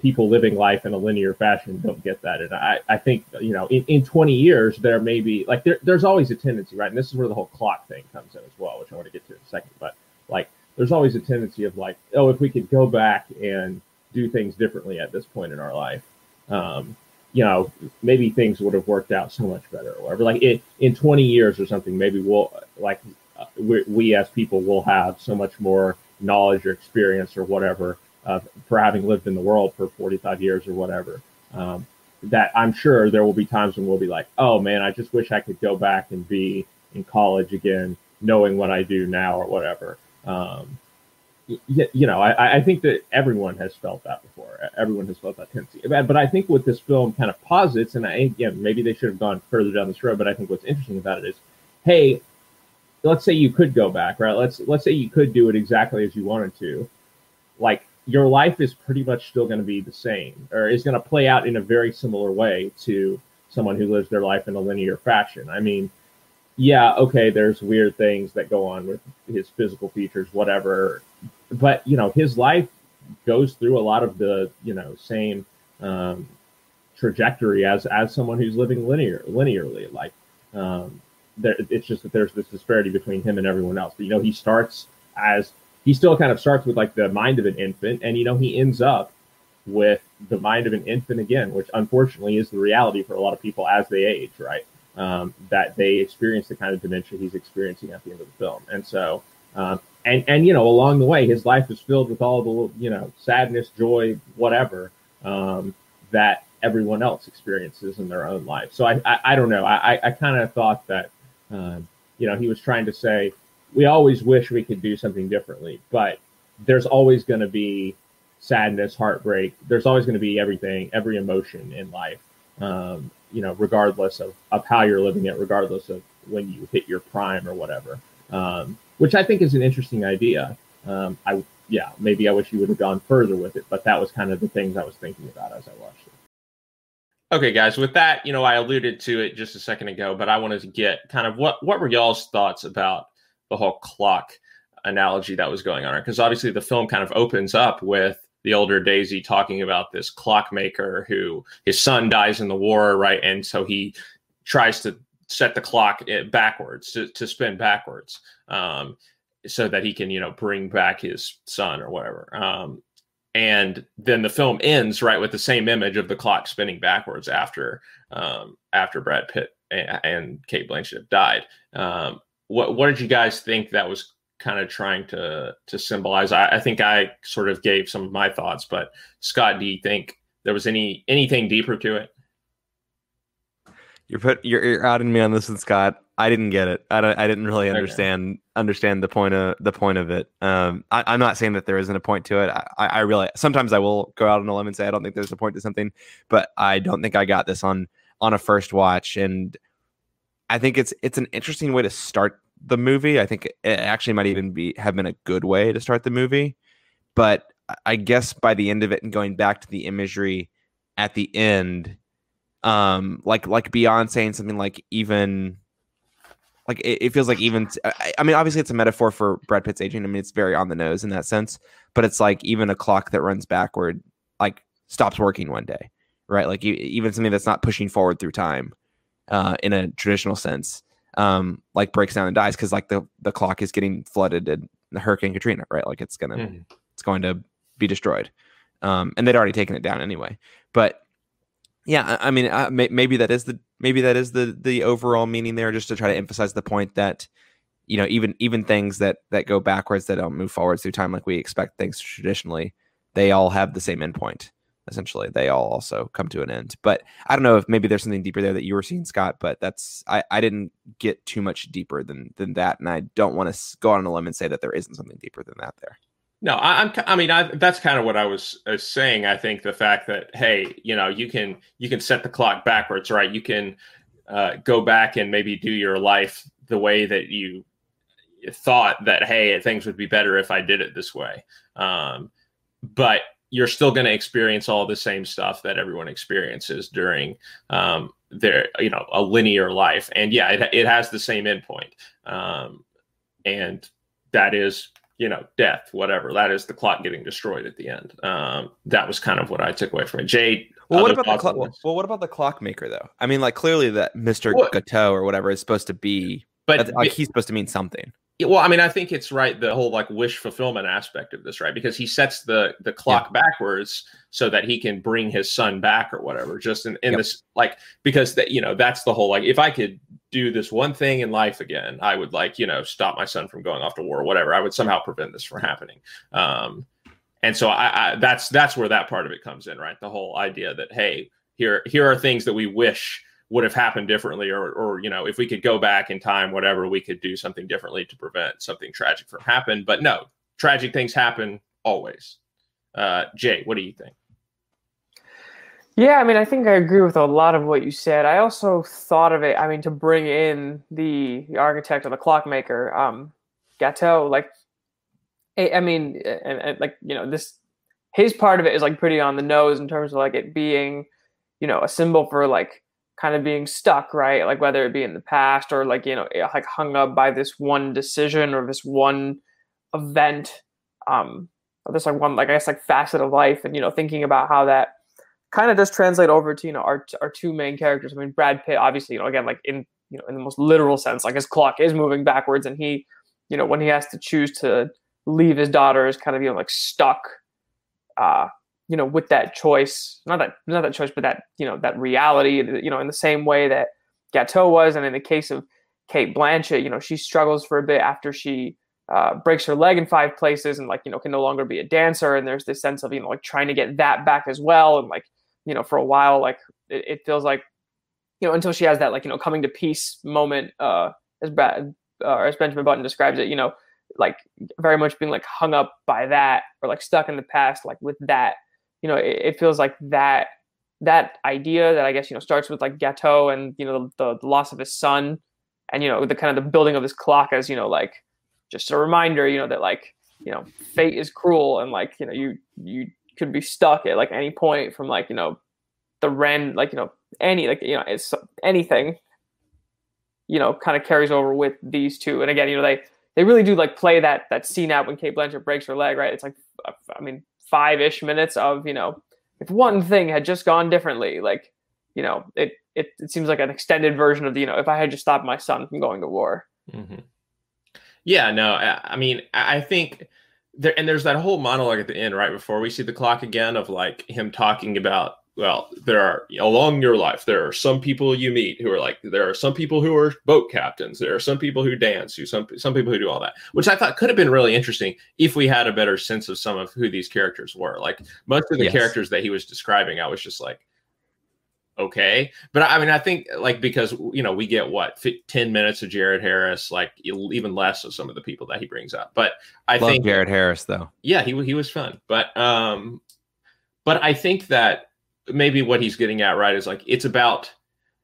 people living life in a linear fashion don't get that. And i, I think you know in, in 20 years there may be like there, there's always a tendency right? And this is where the whole clock thing comes in as well which i want to get to in a second. But like there's always a tendency of like oh if we could go back and do things differently at this point in our life um, you know, maybe things would have worked out so much better or whatever. Like in, in 20 years or something, maybe we'll like uh, we, we, as people will have so much more knowledge or experience or whatever uh, for having lived in the world for 45 years or whatever. Um, that I'm sure there will be times when we'll be like, oh man, I just wish I could go back and be in college again, knowing what I do now or whatever. Um, you, you know, I, I think that everyone has felt that before. Everyone has felt that tendency. But I think what this film kind of posits, and I, again, maybe they should have gone further down this road, but I think what's interesting about it is, hey, let's say you could go back, right? Let's let's say you could do it exactly as you wanted to. Like your life is pretty much still going to be the same or is going to play out in a very similar way to someone who lives their life in a linear fashion. I mean, yeah, okay, there's weird things that go on with his physical features, whatever. But, you know, his life goes through a lot of the, you know, same um, trajectory as as someone who's living linear linearly. Like, um, there, it's just that there's this disparity between him and everyone else. But, you know, he starts as he still kind of starts with like the mind of an infant, and you know he ends up with the mind of an infant again, which unfortunately is the reality for a lot of people as they age, right? Um, that they experience the kind of dementia he's experiencing at the end of the film, and so um, and and you know along the way his life is filled with all the you know sadness, joy, whatever um, that everyone else experiences in their own life. So I I, I don't know. I I kind of thought that um, you know he was trying to say we always wish we could do something differently, but there's always going to be sadness, heartbreak. There's always going to be everything, every emotion in life, um, you know, regardless of, of how you're living it, regardless of when you hit your prime or whatever, um, which I think is an interesting idea. Um, I, yeah, maybe I wish you would have gone further with it, but that was kind of the things I was thinking about as I watched it. Okay, guys, with that, you know, I alluded to it just a second ago, but I wanted to get kind of what, what were y'all's thoughts about the whole clock analogy that was going on because obviously the film kind of opens up with the older Daisy talking about this clockmaker who his son dies in the war, right? And so he tries to set the clock eh, backwards to, to spin backwards um, so that he can, you know, bring back his son or whatever. Um, and then the film ends right with the same image of the clock spinning backwards after um, after Brad Pitt and, and Cate Blanchett died. Um, what what did you guys think that was kind of trying to to symbolize? I, I think I sort of gave some of my thoughts, but Scott, do you think there was any anything deeper to it? You're put you're, you're outing me on this one, Scott. I didn't get it. I, I didn't really understand okay. understand the point of the point of it. Um, I, am not saying that there isn't a point to it. I, I really sometimes I will go out on a limb and say I don't think there's a point to something, but I don't think I got this on on a first watch. And I think it's it's an interesting way to start the movie. I think it actually might even be have been a good way to start the movie. But I guess by the end of it and going back to the imagery at the end, um, like like beyond saying something like even like it, it feels like even I, mean obviously it's a metaphor for Brad Pitt's aging. I mean it's very on the nose in that sense, but it's like even a clock that runs backward like stops working one day, right? Like even something that's not pushing forward through time uh, in a traditional sense, um, like breaks down and dies because like the the clock is getting flooded in Hurricane Katrina, right? Like it's gonna mm-hmm. it's going to be destroyed, um, and they'd already taken it down anyway. But yeah, I, I mean, uh, may, maybe that is the maybe that is the the overall meaning there, just to try to emphasize the point that you know even even things that that go backwards that don't move forwards through time like we expect things traditionally, they all have the same endpoint essentially they all also come to an end. But i don't know if maybe there's something deeper there that you were seeing scott but that's i, I didn't get too much deeper than than that and i don't want to go on a limb and say that there isn't something deeper than that there. No I, am i mean I, that's kind of what i was, was saying. I think the fact that hey you know you can you can set the clock backwards right? You can uh, go back and maybe do your life the way that you thought that hey things would be better if i did it this way. Um, but you're still going to experience all the same stuff that everyone experiences during um, their you know a linear life. And yeah it, it has the same endpoint. Um, and that is you know death whatever. That is the clock getting destroyed at the end. Um, that was kind of what i took away from it. Jade well what about the clock well what about the clockmaker though? I mean like clearly that mr what? gateau or whatever is supposed to be but like he's supposed to mean something well, I mean, I think it's right the whole like wish fulfillment aspect of this, right? Because he sets the the clock yeah. backwards so that he can bring his son back or whatever. Just in, in yep. this like because that you know that's the whole like if I could do this one thing in life again, I would like you know stop my son from going off to war or whatever. I would somehow prevent this from happening. Um, and so I, I that's that's where that part of it comes in, right? The whole idea that hey, here here are things that we wish would have happened differently or or you know if we could go back in time whatever we could do something differently to prevent something tragic from happen but no tragic things happen always uh, jay what do you think yeah, I mean, I think I agree with a lot of what you said. I also thought of it. I mean, to bring in the, the architect or the clockmaker, um, Gateau. Like, I, mean, and, and, like you know, this his part of it is like pretty on the nose in terms of like it being, you know, a symbol for like kind of being stuck, right? Like whether it be in the past or like you know, like hung up by this one decision or this one event, um, or this like one like I guess like facet of life, and you know, thinking about how that kind of does translate over to you know our our two main characters. I mean, Brad Pitt, obviously, you know, again, like in you know in the most literal sense, like his clock is moving backwards, and he, you know, when he has to choose to leave his daughter, is kind of you know like stuck, uh, you know, with that choice. Not that not that choice, but that you know that reality. You know, in the same way that Gateau was, and in the case of Cate Blanchett, you know, she struggles for a bit after she uh, breaks her leg in five places and like you know can no longer be a dancer and there's this sense of you know like trying to get that back as well and like you know, for a while, like it, it, feels like, you know, until she has that like, you know, coming to peace moment, uh, as bad, uh, as Benjamin Button describes it, you know, like very much being like hung up by that or like stuck in the past, like with that, you know, it, it feels like that, that idea that I guess, you know, starts with like Gateau and, you know, the, the loss of his son and, you know, the kind of the building of this clock as, you know, like just a reminder, you know, that like, you know, fate is cruel and like, you know, you, you could be stuck at like any point from like you know the ren like you know any like you know it's anything you know kind of carries over with these two and again you know they they really do like play that that scene out when Cate Blanchett breaks her leg right it's like I mean five ish minutes of you know if one thing had just gone differently like you know it it, it seems like an extended version of the you know if I had just stopped my son from going to war. Mm-hmm. Yeah, no, I, I mean I think there and there's that whole monologue at the end right before we see the clock again of like him talking about well there are along your life there are some people you meet who are like there are some people who are boat captains there are some people who dance who some some people who do all that which i thought could have been really interesting if we had a better sense of some of who these characters were like most of the yes. characters that he was describing i was just like okay. But I mean, I think like because you know we get what ten minutes of Jared Harris, like even less of some of the people that he brings up. But I Love think Jared Harris though. Yeah, he he was fun. But um, but I think that maybe what he's getting at right is like it's about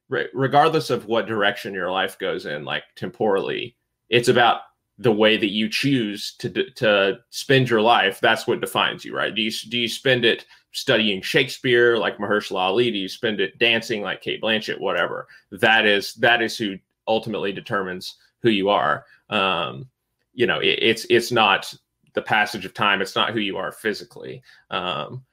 regardless of what direction your life goes in, like temporally, it's about the way that you choose to to spend your life. That's what defines you, right? Do you do you spend it studying Shakespeare like Mahershala Ali? Do you spend it dancing like Cate Blanchett? Whatever. That is that is who ultimately determines who you are. Um, you know, it, it's it's not the passage of time. It's not who you are physically. Um,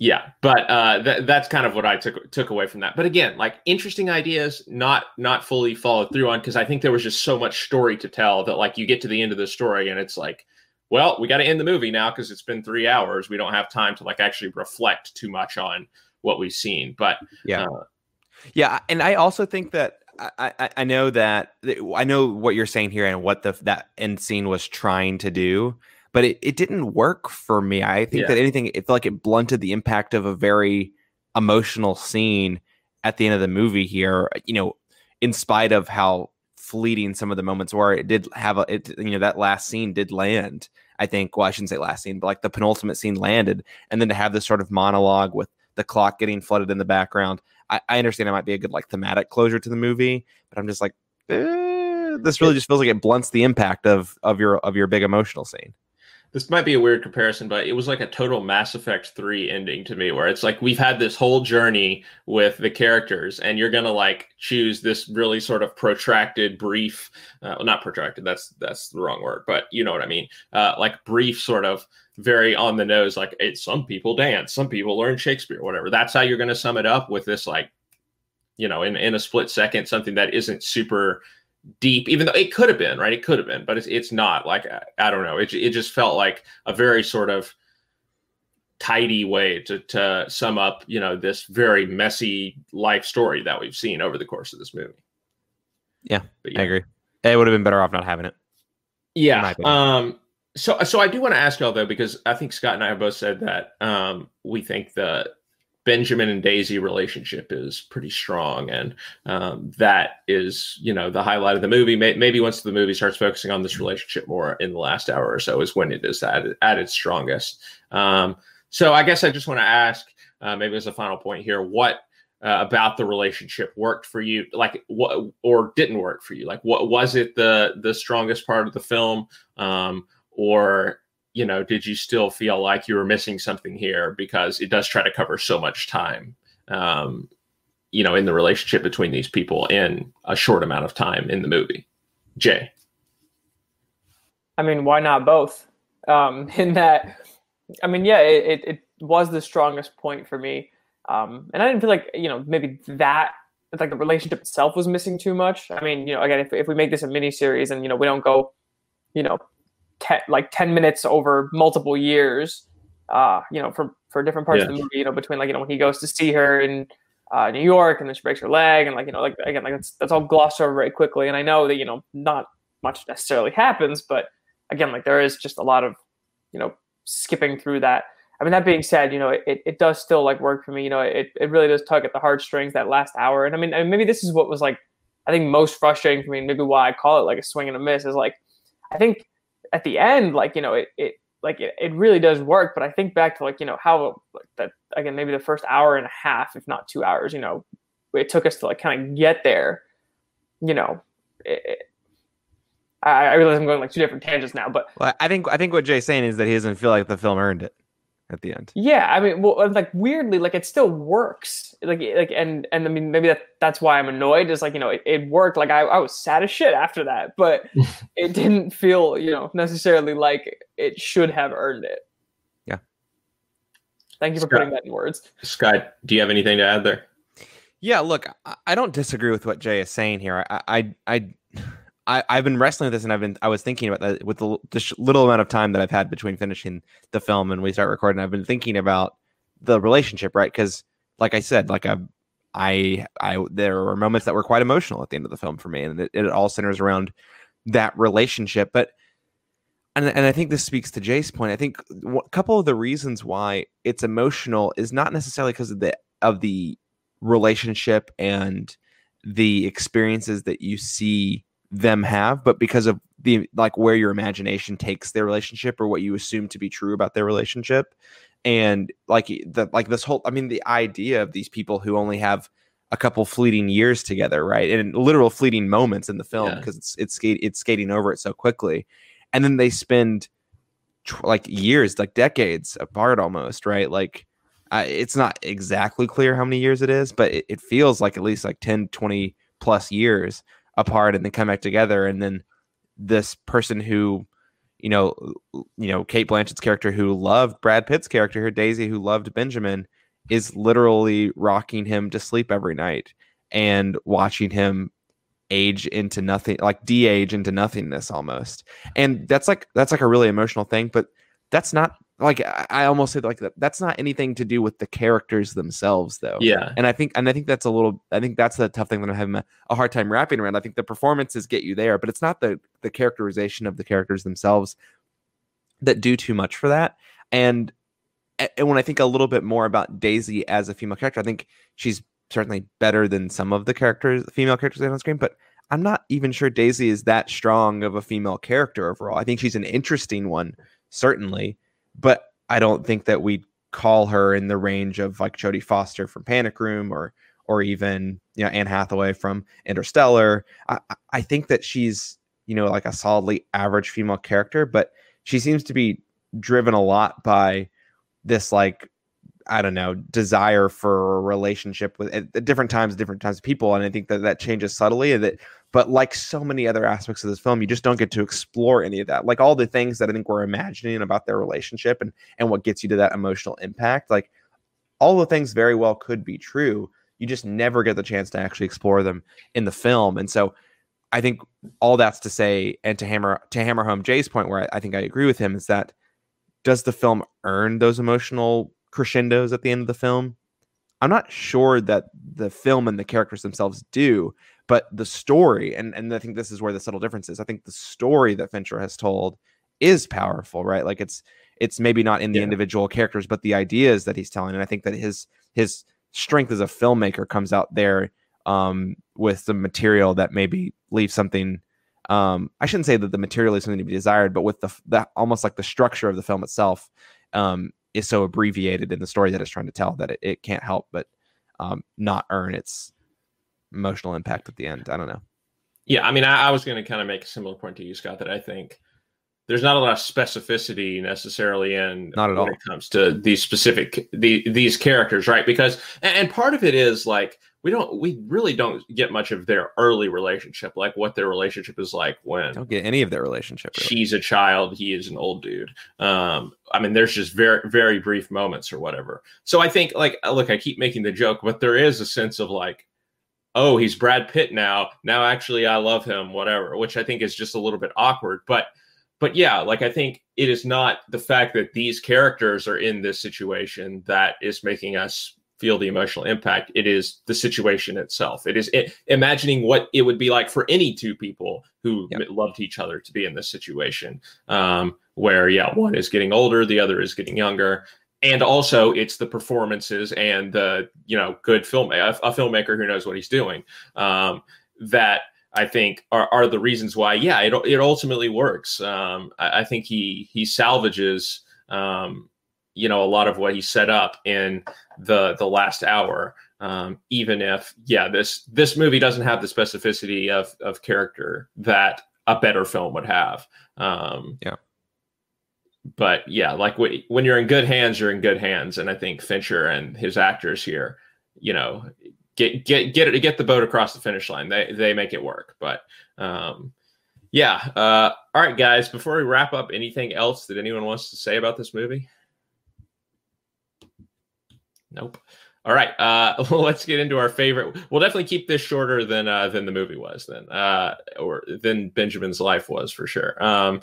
yeah, but uh, th- that's kind of what I took took away from that. But again, like interesting ideas, not not fully followed through on because I think there was just so much story to tell that like you get to the end of the story and it's like well, we got to end the movie now because it's been three hours. We don't have time to like actually reflect too much on what we've seen. But yeah, uh, yeah, and I also think that I, I, I know that I know what you're saying here and what the that end scene was trying to do, but it, it didn't work for me. I think yeah. that anything it felt like it blunted the impact of a very emotional scene at the end of the movie here. You know, in spite of how fleeting some of the moments were. It did have a, it, you know, that last scene did land. I think, well, I shouldn't say last scene, but like the penultimate scene landed, and then to have this sort of monologue with the clock getting flooded in the background. I, I understand it might be a good like thematic closure to the movie, but I'm just like, eh, this really just feels like it blunts the impact of of your of your big emotional scene this might be a weird comparison, but it was like a total Mass Effect 3 ending to me, where it's like we've had this whole journey with the characters, and you're gonna like choose this really sort of protracted, brief, uh, well, not protracted, that's that's the wrong word, but you know what I mean, uh, like brief, sort of very on the nose, like some people dance, some people learn Shakespeare, whatever. That's how you're gonna sum it up with this, like, you know, in in a split second, something that isn't super deep, even though it could have been, right? It could have been, but it's, it's not like, I, I don't know. It, it just felt like a very sort of tidy way to, to sum up, you know, this very messy life story that we've seen over the course of this movie. Yeah, yeah. I agree. It would have been better off not having it. Yeah. Um, so, so I do want to ask y'all though, because I think Scott and I have both said that um, we think the Benjamin and Daisy relationship is pretty strong, and um, that is you know the highlight of the movie. Maybe once the movie starts focusing on this relationship more in the last hour or so is when it is at at its strongest. Um, so I guess I just want to ask, uh, maybe as a final point here, what uh, about the relationship worked for you like what or didn't work for you like what was it the the strongest part of the film um or you know did you still feel like you were missing something here? Because it does try to cover so much time um you know in the relationship between these people in a short amount of time in the movie. Jay. I mean why not both? Um in that i mean yeah it, it was the strongest point for me. Um, and I didn't feel like you know maybe that like the relationship itself was missing too much. I mean, you know, again, if, if we make this a mini series and you know we don't go, you know, ten, like ten minutes over multiple years, uh, you know, for for different parts yeah. of the movie, you know, between like you know when he goes to see her in uh, New York and then she breaks her leg and like you know like again like that's that's all glossed over very quickly. And I know that you know not much necessarily happens, but again like there is just a lot of you know skipping through that. I mean, that being said, you know, it, it does still like work for me. You know, it, it really does tug at the heartstrings that last hour. And I mean, maybe this is what was like, I think most frustrating for me, maybe why I call it like a swing and a miss is like, I think at the end, like, you know, it, it like it, it really does work. But I think back to like, you know, how like that again, maybe the first hour and a half, if not two hours, you know, it took us to like kind of get there, you know, it, I, I realize I'm going like two different tangents now, but well, I think I think what Jay's saying is that he doesn't feel like the film earned it at the end. Yeah, I mean, well, like weirdly, like it still works. Like, like, and and I mean, maybe that that's why I'm annoyed. Is like you know, it, it worked. Like I, I was sad as shit after that, but it didn't feel you know necessarily like it should have earned it. Yeah. Thank you for Scott, putting that in words. Scott, do you have anything to add there? Yeah, look, I don't disagree with what Jay is saying here. I, I, I I, I've been wrestling with this, and I've been I was thinking about that with the, the little amount of time that I've had between finishing the film and we start recording. I've been thinking about the relationship, right? Because, like I said, like I, I, I, there were moments that were quite emotional at the end of the film for me, and it, it all centers around that relationship. But, and and I think this speaks to Jay's point. I think a couple of the reasons why it's emotional is not necessarily because of the of the relationship and the experiences that you see them have, but because of the like where your imagination takes their relationship or what you assume to be true about their relationship. And like the like this whole I mean the idea of these people who only have a couple fleeting years together, right? And literal fleeting moments in the film because yeah. it's it's skate it's skating over it so quickly. And then they spend tw- like years, like decades apart almost, right? Like uh, it's not exactly clear how many years it is, but it, it feels like at least like 10, 20 plus years apart and then come back together. And then this person who you know you know Cate Blanchett's character who loved Brad Pitt's character her Daisy who loved Benjamin is literally rocking him to sleep every night and watching him age into nothing like de-age into nothingness almost. And that's like that's like a really emotional thing but that's not like I almost said like that. That's not anything to do with the characters themselves, though. Yeah, and I think and I think that's a little. I think that's the tough thing that I'm having a, a hard time wrapping around. I think the performances get you there, but it's not the the characterization of the characters themselves that do too much for that. And and when I think a little bit more about Daisy as a female character, I think she's certainly better than some of the characters, female characters on screen. But I'm not even sure Daisy is that strong of a female character overall. I think she's an interesting one, certainly but I don't think that we'd call her in the range of like Jodie Foster from Panic Room or or even you know Anne Hathaway from Interstellar. I, I think that she's you know like a solidly average female character, but she seems to be driven a lot by this like I don't know desire for a relationship with at different times, different times of people, and I think that that changes subtly. That but like so many other aspects of this film, you just don't get to explore any of that. Like all the things that I think we're imagining about their relationship and and what gets you to that emotional impact. Like all the things very well could be true. You just never get the chance to actually explore them in the film. And so I think all that's to say, and to hammer to hammer home Jay's point, where I, I think I agree with him, is that does the film earn those emotional crescendos at the end of the film? I'm not sure that the film and the characters themselves do, but the story, and, and I think this is where the subtle difference is. I think the story that Fincher has told is powerful, right? Like it's it's maybe not in the yeah. individual characters, but the ideas that he's telling. And I think that his his strength as a filmmaker comes out there um, with some material that maybe leaves something. Um, I shouldn't say that the material is something to be desired, but with the, the almost like the structure of the film itself um, is so abbreviated in the story that it's trying to tell that it, it can't help but um, not earn its emotional impact at the end. I don't know. Yeah, I mean, I, I was going to kind of make a similar point to you, Scott, that I think there's not a lot of specificity necessarily in not at all when it comes to these specific the, these characters, right? Because and part of it is like we don't we really don't get much of their early relationship, like what their relationship is like when don't get any of their relationship. Really. She's a child, he is an old dude. Um, I mean, there's just very very brief moments or whatever. So I think like look, I keep making the joke, but there is a sense of like oh, he's Brad Pitt now. Now, actually, I love him, whatever, which I think is just a little bit awkward. But, but yeah, like I think it is not the fact that these characters are in this situation that is making us feel the emotional impact. It is the situation itself. It is it, imagining what it would be like for any two people who yep. loved each other to be in this situation, um, where yeah, one is getting older, the other is getting younger, and also it's the performances and the you know good film a, a filmmaker who knows what he's doing um, that I think are, are the reasons why yeah it, it ultimately works. Um, I, I, think he he salvages um, you know a lot of what he set up in the the last hour. Um, even if yeah this this movie doesn't have the specificity of of character that a better film would have. Um, yeah but yeah, like when you're in good hands, you're in good hands, and I think Fincher and his actors here, you know, get get get it get the boat across the finish line. They they make it work. But um, yeah, uh, all right, guys. Before we wrap up, anything else that anyone wants to say about this movie? Nope. All right, uh, let's get into our favorite. We'll definitely keep this shorter than uh, than the movie was, then, uh, or than Benjamin's life was for sure. Um,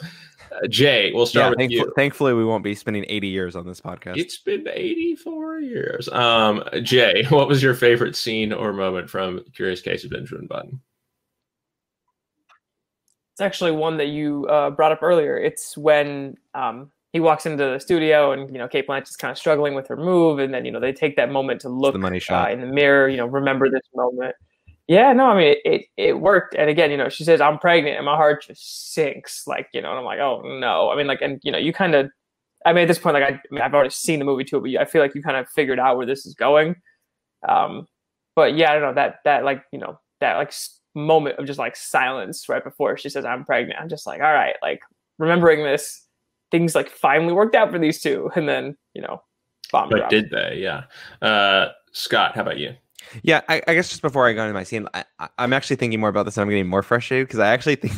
uh, Jay, we'll start yeah, with thankfully, you. Thankfully, we won't be spending 80 years on this podcast. It's been 84 years. Um, Jay, what was your favorite scene or moment from Curious Case of Benjamin Button? It's actually one that you uh, brought up earlier. It's when um, he walks into the studio and you know Cate Blanchett's kind of struggling with her move, and then you know they take that moment to look the money shot. Uh, in the mirror. You know, remember this moment. Yeah, no, I mean it, it, it worked. And again, you know, she says I'm pregnant, and my heart just sinks. Like you know, and I'm like, oh no. I mean, like, and you know, you kind of. I mean, at this point, like I, I mean, I've already seen the movie too, but I feel like you kind of figured out where this is going. Um, but yeah, I don't know that that like you know that like moment of just like silence right before she says I'm pregnant. I'm just like, all right, like remembering this, things like finally worked out for these two, and then you know, bomb. But dropped. did they? Yeah. Uh, Scott, how about you? Yeah, I, I, guess just before I go into my scene, I, am actually thinking more about this and I'm getting more frustrated because I actually think.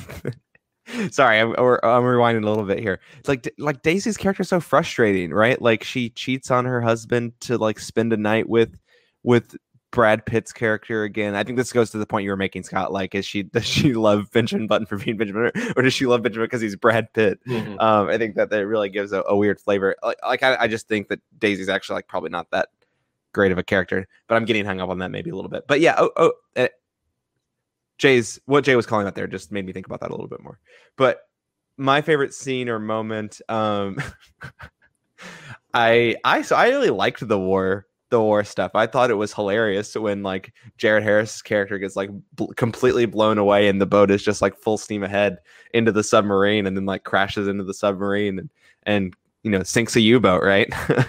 sorry, I'm, I'm rewinding a little bit here. It's like like Daisy's character is so frustrating, right? Like she cheats on her husband to like spend a night with with Brad Pitt's character again. I think this goes to the point you were making, Scott. Like, is she does she love Benjamin Button for being Benjamin, or does she love Benjamin because he's Brad Pitt? Mm-hmm. Um, I think that that really gives a, a weird flavor. Like, like I, I, just think that Daisy's actually like probably not that great of a character, but I'm getting hung up on that maybe a little bit. But yeah, oh, oh uh, Jay's what Jay was calling out there just made me think about that a little bit more. But my favorite scene or moment, um, I I so I really liked the war the war stuff. I thought it was hilarious when like Jared Harris' character gets like bl- completely blown away and the boat is just like full steam ahead into the submarine and then like crashes into the submarine and and you know sinks a u-boat right?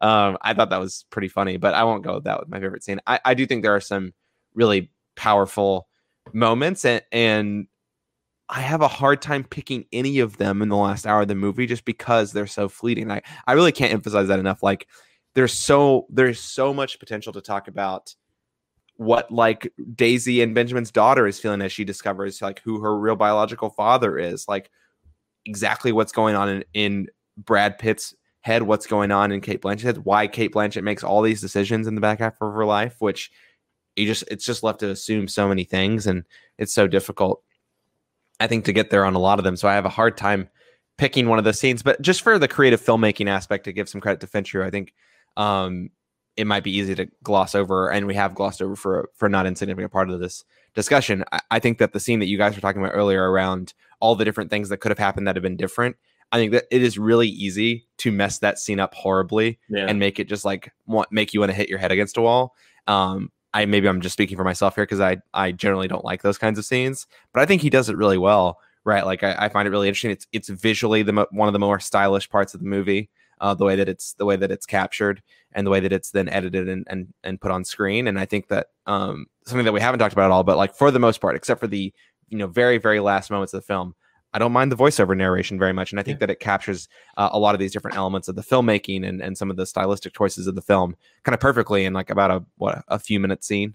Um, i thought that was pretty funny but i won't go with that with my favorite scene. I, I do think there are some really powerful moments and, and i have a hard time picking any of them in the last hour of the movie just because they're so fleeting. I, I really can't emphasize that enough. Like there's so there's so much potential to talk about what like daisy and benjamin's daughter is feeling as she discovers like who her real biological father is like exactly what's going on in, in Brad Pitt's head, what's going on in Cate Blanchett's head, why Cate Blanchett makes all these decisions in the back half of her life, which you just it's just left to assume so many things and it's so difficult. I think to get there on a lot of them. So I have a hard time picking one of the scenes. But just for the creative filmmaking aspect, to give some credit to Fincher, I think um, it might be easy to gloss over, and we have glossed over for for not insignificant part of this discussion. I, I think that the scene that you guys were talking about earlier around all the different things that could have happened that have been different I think that it is really easy to mess that scene up horribly Yeah. and make it just like want make you want to hit your head against a wall. Um, I maybe I'm just speaking for myself here because I I generally don't like those kinds of scenes, but I think he does it really well. Right, like I, I find it really interesting. It's it's visually the mo- one of the more stylish parts of the movie. Uh, the way that it's the way that it's captured and the way that it's then edited and and, and put on screen. And I think that um, something that we haven't talked about at all, but like for the most part, except for the you know very very last moments of the film, I don't mind the voiceover narration very much, and I think that it captures uh, a lot of these different elements of the filmmaking and, and some of the stylistic choices of the film kind of perfectly in like about a what a few minute scene.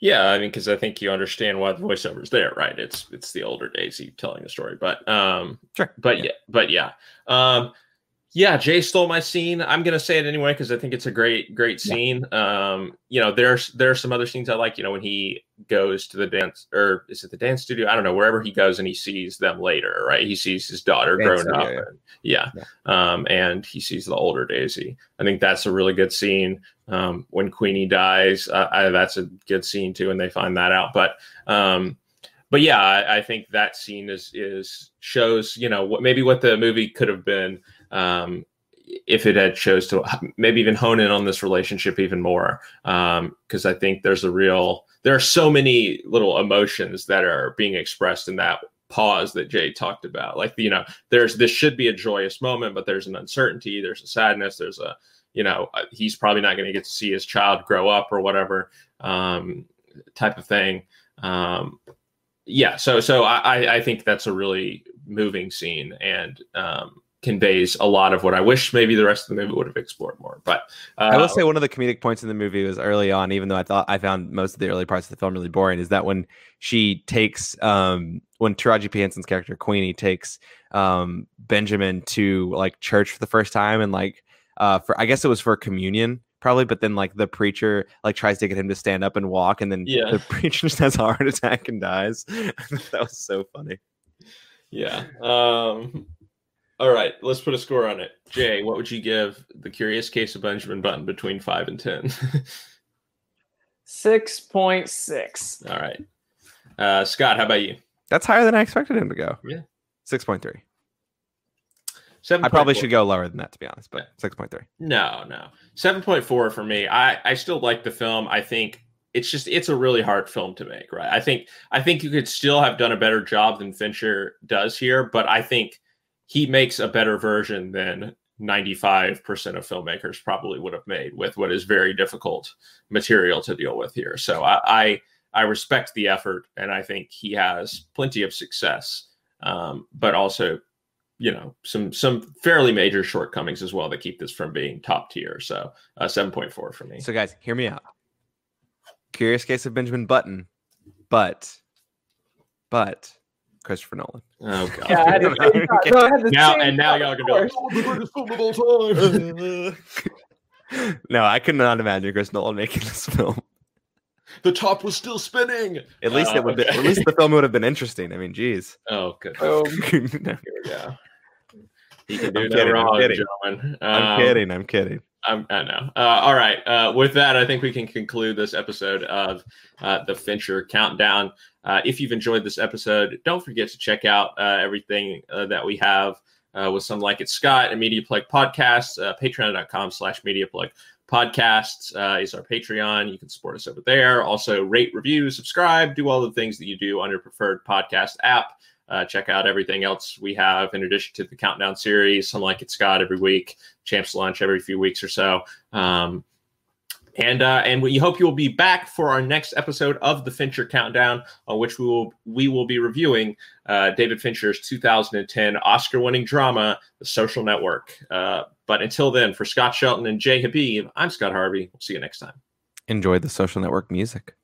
Yeah, I mean, because I think you understand why the voiceover's there, right? It's it's the older Daisy telling the story, but um, Sure. but Yeah. yeah, but yeah, um, yeah. Jay stole my scene. I'm gonna say it anyway because I think it's a great, great Yeah. scene. Um, you know, there's there are some other scenes I like. You know, when he goes to the dance, or is it the dance studio? I don't know. Wherever he goes and he sees them later, right? He sees his daughter Dance growing up. studio, and- yeah. Um, and he sees the older Daisy. I think that's a really good scene. Um, when Queenie dies, uh, I, that's a good scene too, and they find that out. But um, but yeah, I, I think that scene is is shows you know what maybe what the movie could have been um, if it had chose to maybe even hone in on this relationship even more Um, because I think there's a real there are so many little emotions that are being expressed in that pause that Jay talked about. Like you know, there's this should be a joyous moment, but there's an uncertainty, there's a sadness, there's a you know uh, he's probably not going to get to see his child grow up or whatever um, type of thing. Um, yeah, so so I I think that's a really moving scene and um, conveys a lot of what I wish maybe the rest of the movie would have explored more. But uh, I will say one of the comedic points in the movie was early on, even though I thought I found most of the early parts of the film really boring, is that when she takes um when Taraji P. Henson's character Queenie takes um Benjamin to like church for the first time and like uh for I guess it was for communion probably, but then like the preacher like tries to get him to stand up and walk and then Yeah. the preacher just has a heart attack and dies. that was so funny. Yeah. Um, all right, let's put a score on it. Jay, what would you give the Curious Case of Benjamin Button between five and ten? Six point six. all right, uh, Scott, how about you? That's higher than I expected him to go. Yeah. Six point three. Seven. I probably should go lower than that to be honest, but Yeah. six point three. No, no. Seven point four for me. I I still like the film. I think it's just it's a really hard film to make, right? I think I think you could still have done a better job than Fincher does here, but I think he makes a better version than 95% of filmmakers probably would have made with what is very difficult material to deal with here. So I I, I respect the effort and I think he has plenty of success. Um, but also you know some some fairly major shortcomings as well that keep this from being top tier. So uh, 7.4 for me. So guys, hear me out. Curious Case of Benjamin Button, but but Christopher Nolan. oh god. Yeah, I had to, Okay. no, I Now and now y'all of gonna be like, oh, the greatest film of all time. no, I could not imagine Chris Nolan making this film. the top was still spinning. At least Uh, it would. Be, at least the film would have been interesting. I mean, geez. Oh, good. Boom. No, Here we go. He can do I'm no kidding, I'm wrong, kidding. gentlemen. I'm Um, kidding. I'm kidding. I'm, I know. Uh, all right. Uh, with that, I think we can conclude this episode of uh, the Fincher Countdown. Uh, if you've enjoyed this episode, don't forget to check out uh, everything uh, that we have with some like it Scott and MediaPlug podcasts. Uh, Patreon.com slash MediaPlug podcasts uh, is our Patreon. You can support us over there. Also, rate, review, subscribe, do all the things that you do on your preferred podcast app. Uh, check out everything else we have in addition to the countdown series, some like it Scott every week, Champs Lunch every few weeks or so. Um, and uh, and we hope you will be back for our next episode of the Fincher Countdown, on which we will we will be reviewing uh, David Fincher's 2010 Oscar-winning drama, The Social Network. Uh, but until then, for Scott Shelton and Jay Habib, I'm Scott Harvey. We'll see you next time. Enjoy the social network music.